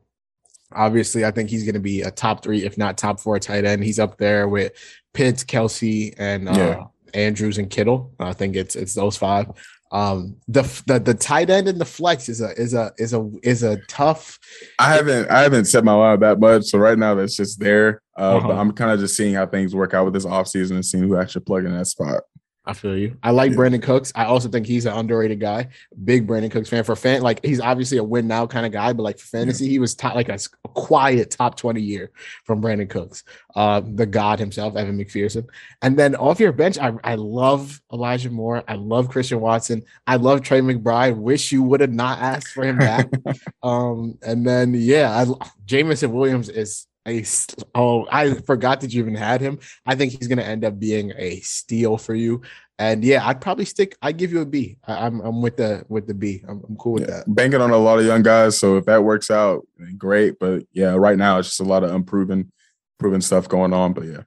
Obviously, I think he's going to be a top three, if not top four tight end. He's up there with Pitts, Kelce, and uh, yeah. Andrews and Kittle. I think it's it's those five. Um, the, the the tight end and the flex is a is a is a is a tough. I haven't I haven't set my line that much, so right now that's just there. Uh, But Uh-huh. I'm kind of just seeing how things work out with this offseason and seeing who actually plug in that spot. I feel you. I like Yeah. Brandin Cooks. I also think he's an underrated guy. Big Brandin Cooks fan for fan. Like he's obviously a win now kind of guy, but like for fantasy, he was top, like a quiet top twenty year from Brandin Cooks, uh, the god himself, Evan McPherson. And then off your bench, I, I love Elijah Moore. I love Christian Watson. I love Trey McBride. Wish you would have not asked for him back. [laughs] um, and then yeah, I, Jameson Williams is a s- oh I forgot that you even had him. I think he's going to end up being a steal for you. And yeah, I'd probably stick. I give you a B. I, I'm I'm with the with the B. I'm, I'm cool with Yeah, that. banking on a lot of young guys. So if that works out, great. But yeah, right now it's just a lot of unproven, proven stuff going on. But yeah,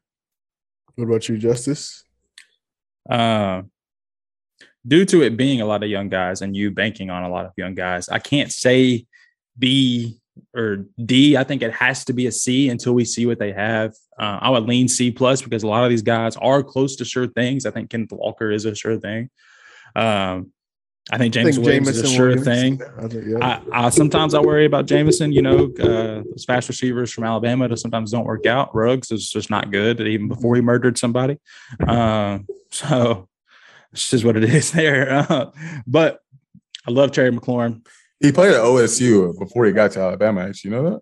What about you, Justice? Uh, due to it being a lot of young guys and you banking on a lot of young guys, I can't say B or D. I think it has to be a C until we see what they have. Uh, I would lean C plus because a lot of these guys are close to sure things. I think Kenneth Walker is a sure thing. Um, I think James Williams is a sure Williams- thing. I think, yeah. I, I sometimes I worry about Jameson. You know, uh, those fast receivers from Alabama that sometimes don't work out. Ruggs is just not good, even before he murdered somebody. Um, so it's just what it is [laughs] there. Uh, but I love Terry McLaurin. He played at OSU before he got to Alabama. Actually, you know that?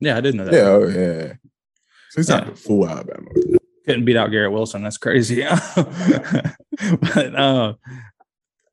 Yeah, I didn't know that. Yeah, oh, yeah. So he's not Yeah. full Alabama. couldn't beat out Garrett Wilson. That's crazy. [laughs] but uh,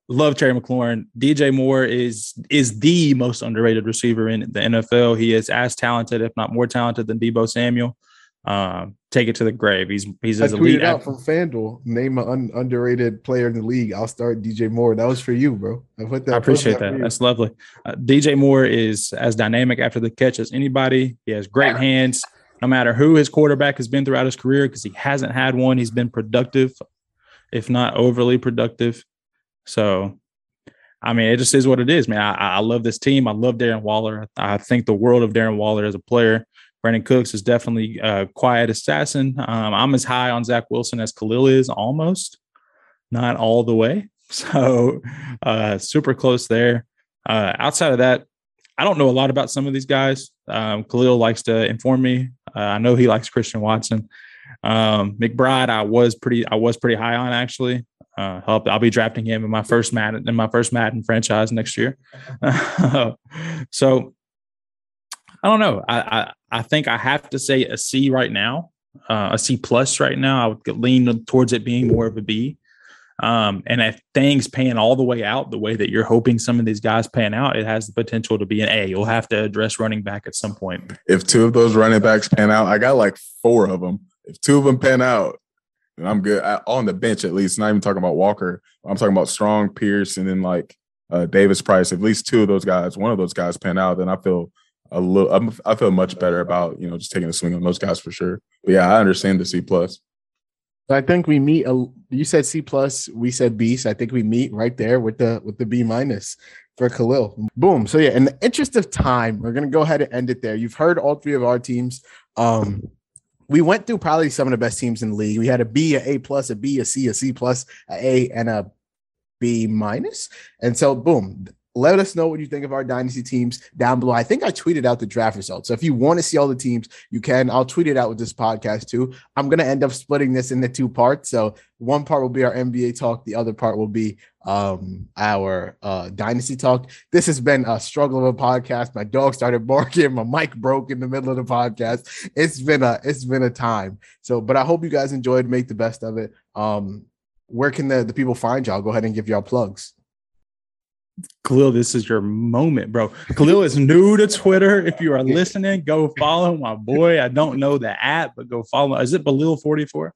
love Terry McLaurin. DJ Moore is is the most underrated receiver in the NFL. He is as talented, if not more talented, than Deebo Samuel. Um, take it to the grave. He's he's I as elite. tweeted out from FanDuel, name an un- underrated player in the league. I'll start DJ Moore. That was for you, bro. I put that. I appreciate that. That's lovely. Uh, DJ Moore is as dynamic after the catch as anybody. He has great hands. No matter who his quarterback has been throughout his career, because he hasn't had one, he's been productive, if not overly productive. So, I mean, it just is what it is, man. I, I love this team. I love Darren Waller. I think the world of Darren Waller as a player. Brandin Cooks is definitely a quiet assassin. Um, I'm as high on Zach Wilson as Khalil is, almost, not all the way. [laughs] So, uh, super close there. Uh, outside of that, I don't know a lot about some of these guys. Um, Khalil likes to inform me. Uh, I know he likes Christian Watson. Um, McBride, I was pretty, I was pretty high on actually. Uh, help, I'll be drafting him in my first Madden in my first Madden franchise next year. [laughs] so I don't know. I, I I think I have to say a C right now, uh, a C plus right now. I would lean towards it being more of a B. Um, and if things pan all the way out the way that you're hoping some of these guys pan out, it has the potential to be an A. You'll have to address running back at some point. If two of those running backs pan out, I got like four of them. If two of them pan out, then I'm good. I, on the bench at least. Not even talking about Walker. I'm talking about Strong, Pierce, and then like uh, Davis Price. At least two of those guys, one of those guys pan out, then I feel a little. I'm, I feel much better about you know just taking a swing on those guys for sure. But yeah, I understand the C plus. I think we meet. A, you said C plus, we said B. So I think we meet right there with the with the B minus for Khalil. Boom. So yeah, in the interest of time, we're gonna go ahead and end it there. You've heard all three of our teams. Um, we went through probably some of the best teams in the league. We had a B, a A plus, a B, a C, a C plus, a A, and a B minus. And so, boom. Let us know what you think of our dynasty teams down below. I think I tweeted out the draft results. So if you want to see all the teams, you can. I'll tweet it out with this podcast too. I'm going to end up splitting this into two parts. So one part will be our NBA talk, the other part will be um our uh dynasty talk. This has been a struggle of a podcast. My dog started barking, my mic broke in the middle of the podcast. It's been a it's been a time. So, but I hope you guys enjoyed, make the best of it. Um where can the, the people find y'all? Go ahead and give y'all plugs. Khalil, this is your moment, bro. Khalil is new to Twitter. If you are [laughs] listening, go follow my boy. I don't know the app, but go follow. Is it Bhalil44?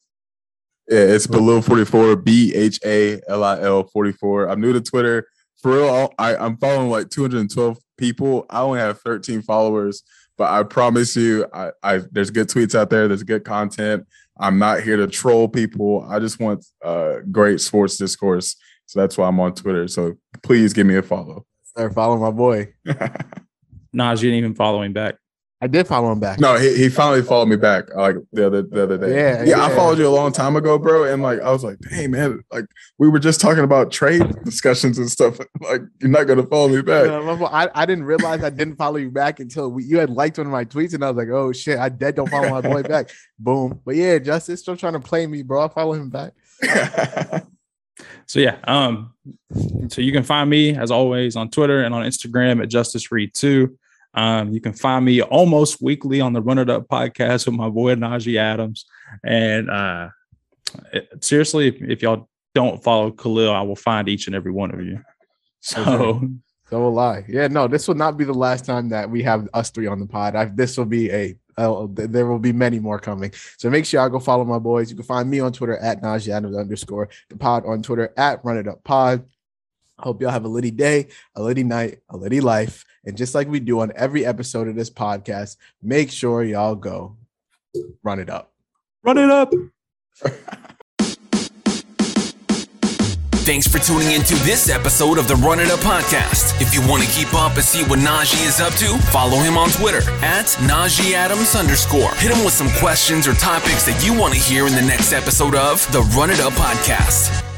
Yeah, it's below 44, B H A L I L 44. I'm new to Twitter. For real, I, I'm following like 212 people. I only have 13 followers, but I promise you, I, I there's good tweets out there. There's good content. I'm not here to troll people. I just want uh, great sports discourse. So that's why I'm on Twitter. So please give me a follow. Start following my boy. [laughs] Nah, you didn't even follow him back. I did follow him back. No, he, he finally followed me back like the other the other day. Yeah, yeah, I followed you a long time ago, bro. And like I was like, hey man, like we were just talking about trade discussions and stuff. [laughs] Like you're not gonna follow me back. No. I, I didn't realize I didn't follow you back until we, you had liked one of my tweets, and I was like, "Oh shit, I dead don't follow my boy [laughs] back." Boom. But yeah, Justice still trying to play me, bro. I follow him back. So yeah, um, so you can find me as always on Twitter and on Instagram at Justice Reid Two. Um, you can find me almost weekly on the Run It Up podcast with my boy Najee Adams. And uh, it- seriously, if, if y'all don't follow Khalil, I will find each and every one of you. So So [laughs] will I. Yeah, no, this will not be the last time that we have us three on the pod. I, this will be a. Uh, there will be many more coming. So make sure y'all go follow my boys. You can find me on Twitter at Najee Adams underscore the pod on Twitter at Run It Up Pod. Hope y'all have a litty day, a litty night, a litty life. And just like we do on every episode of this podcast, make sure y'all go run it up. run it up. [laughs] Thanks for tuning into this episode of the Run It Up podcast. If you want to keep up and see what Najee is up to, follow him on Twitter at Najee Adams underscore. Hit him with some questions or topics that you want to hear in the next episode of the Run It Up podcast.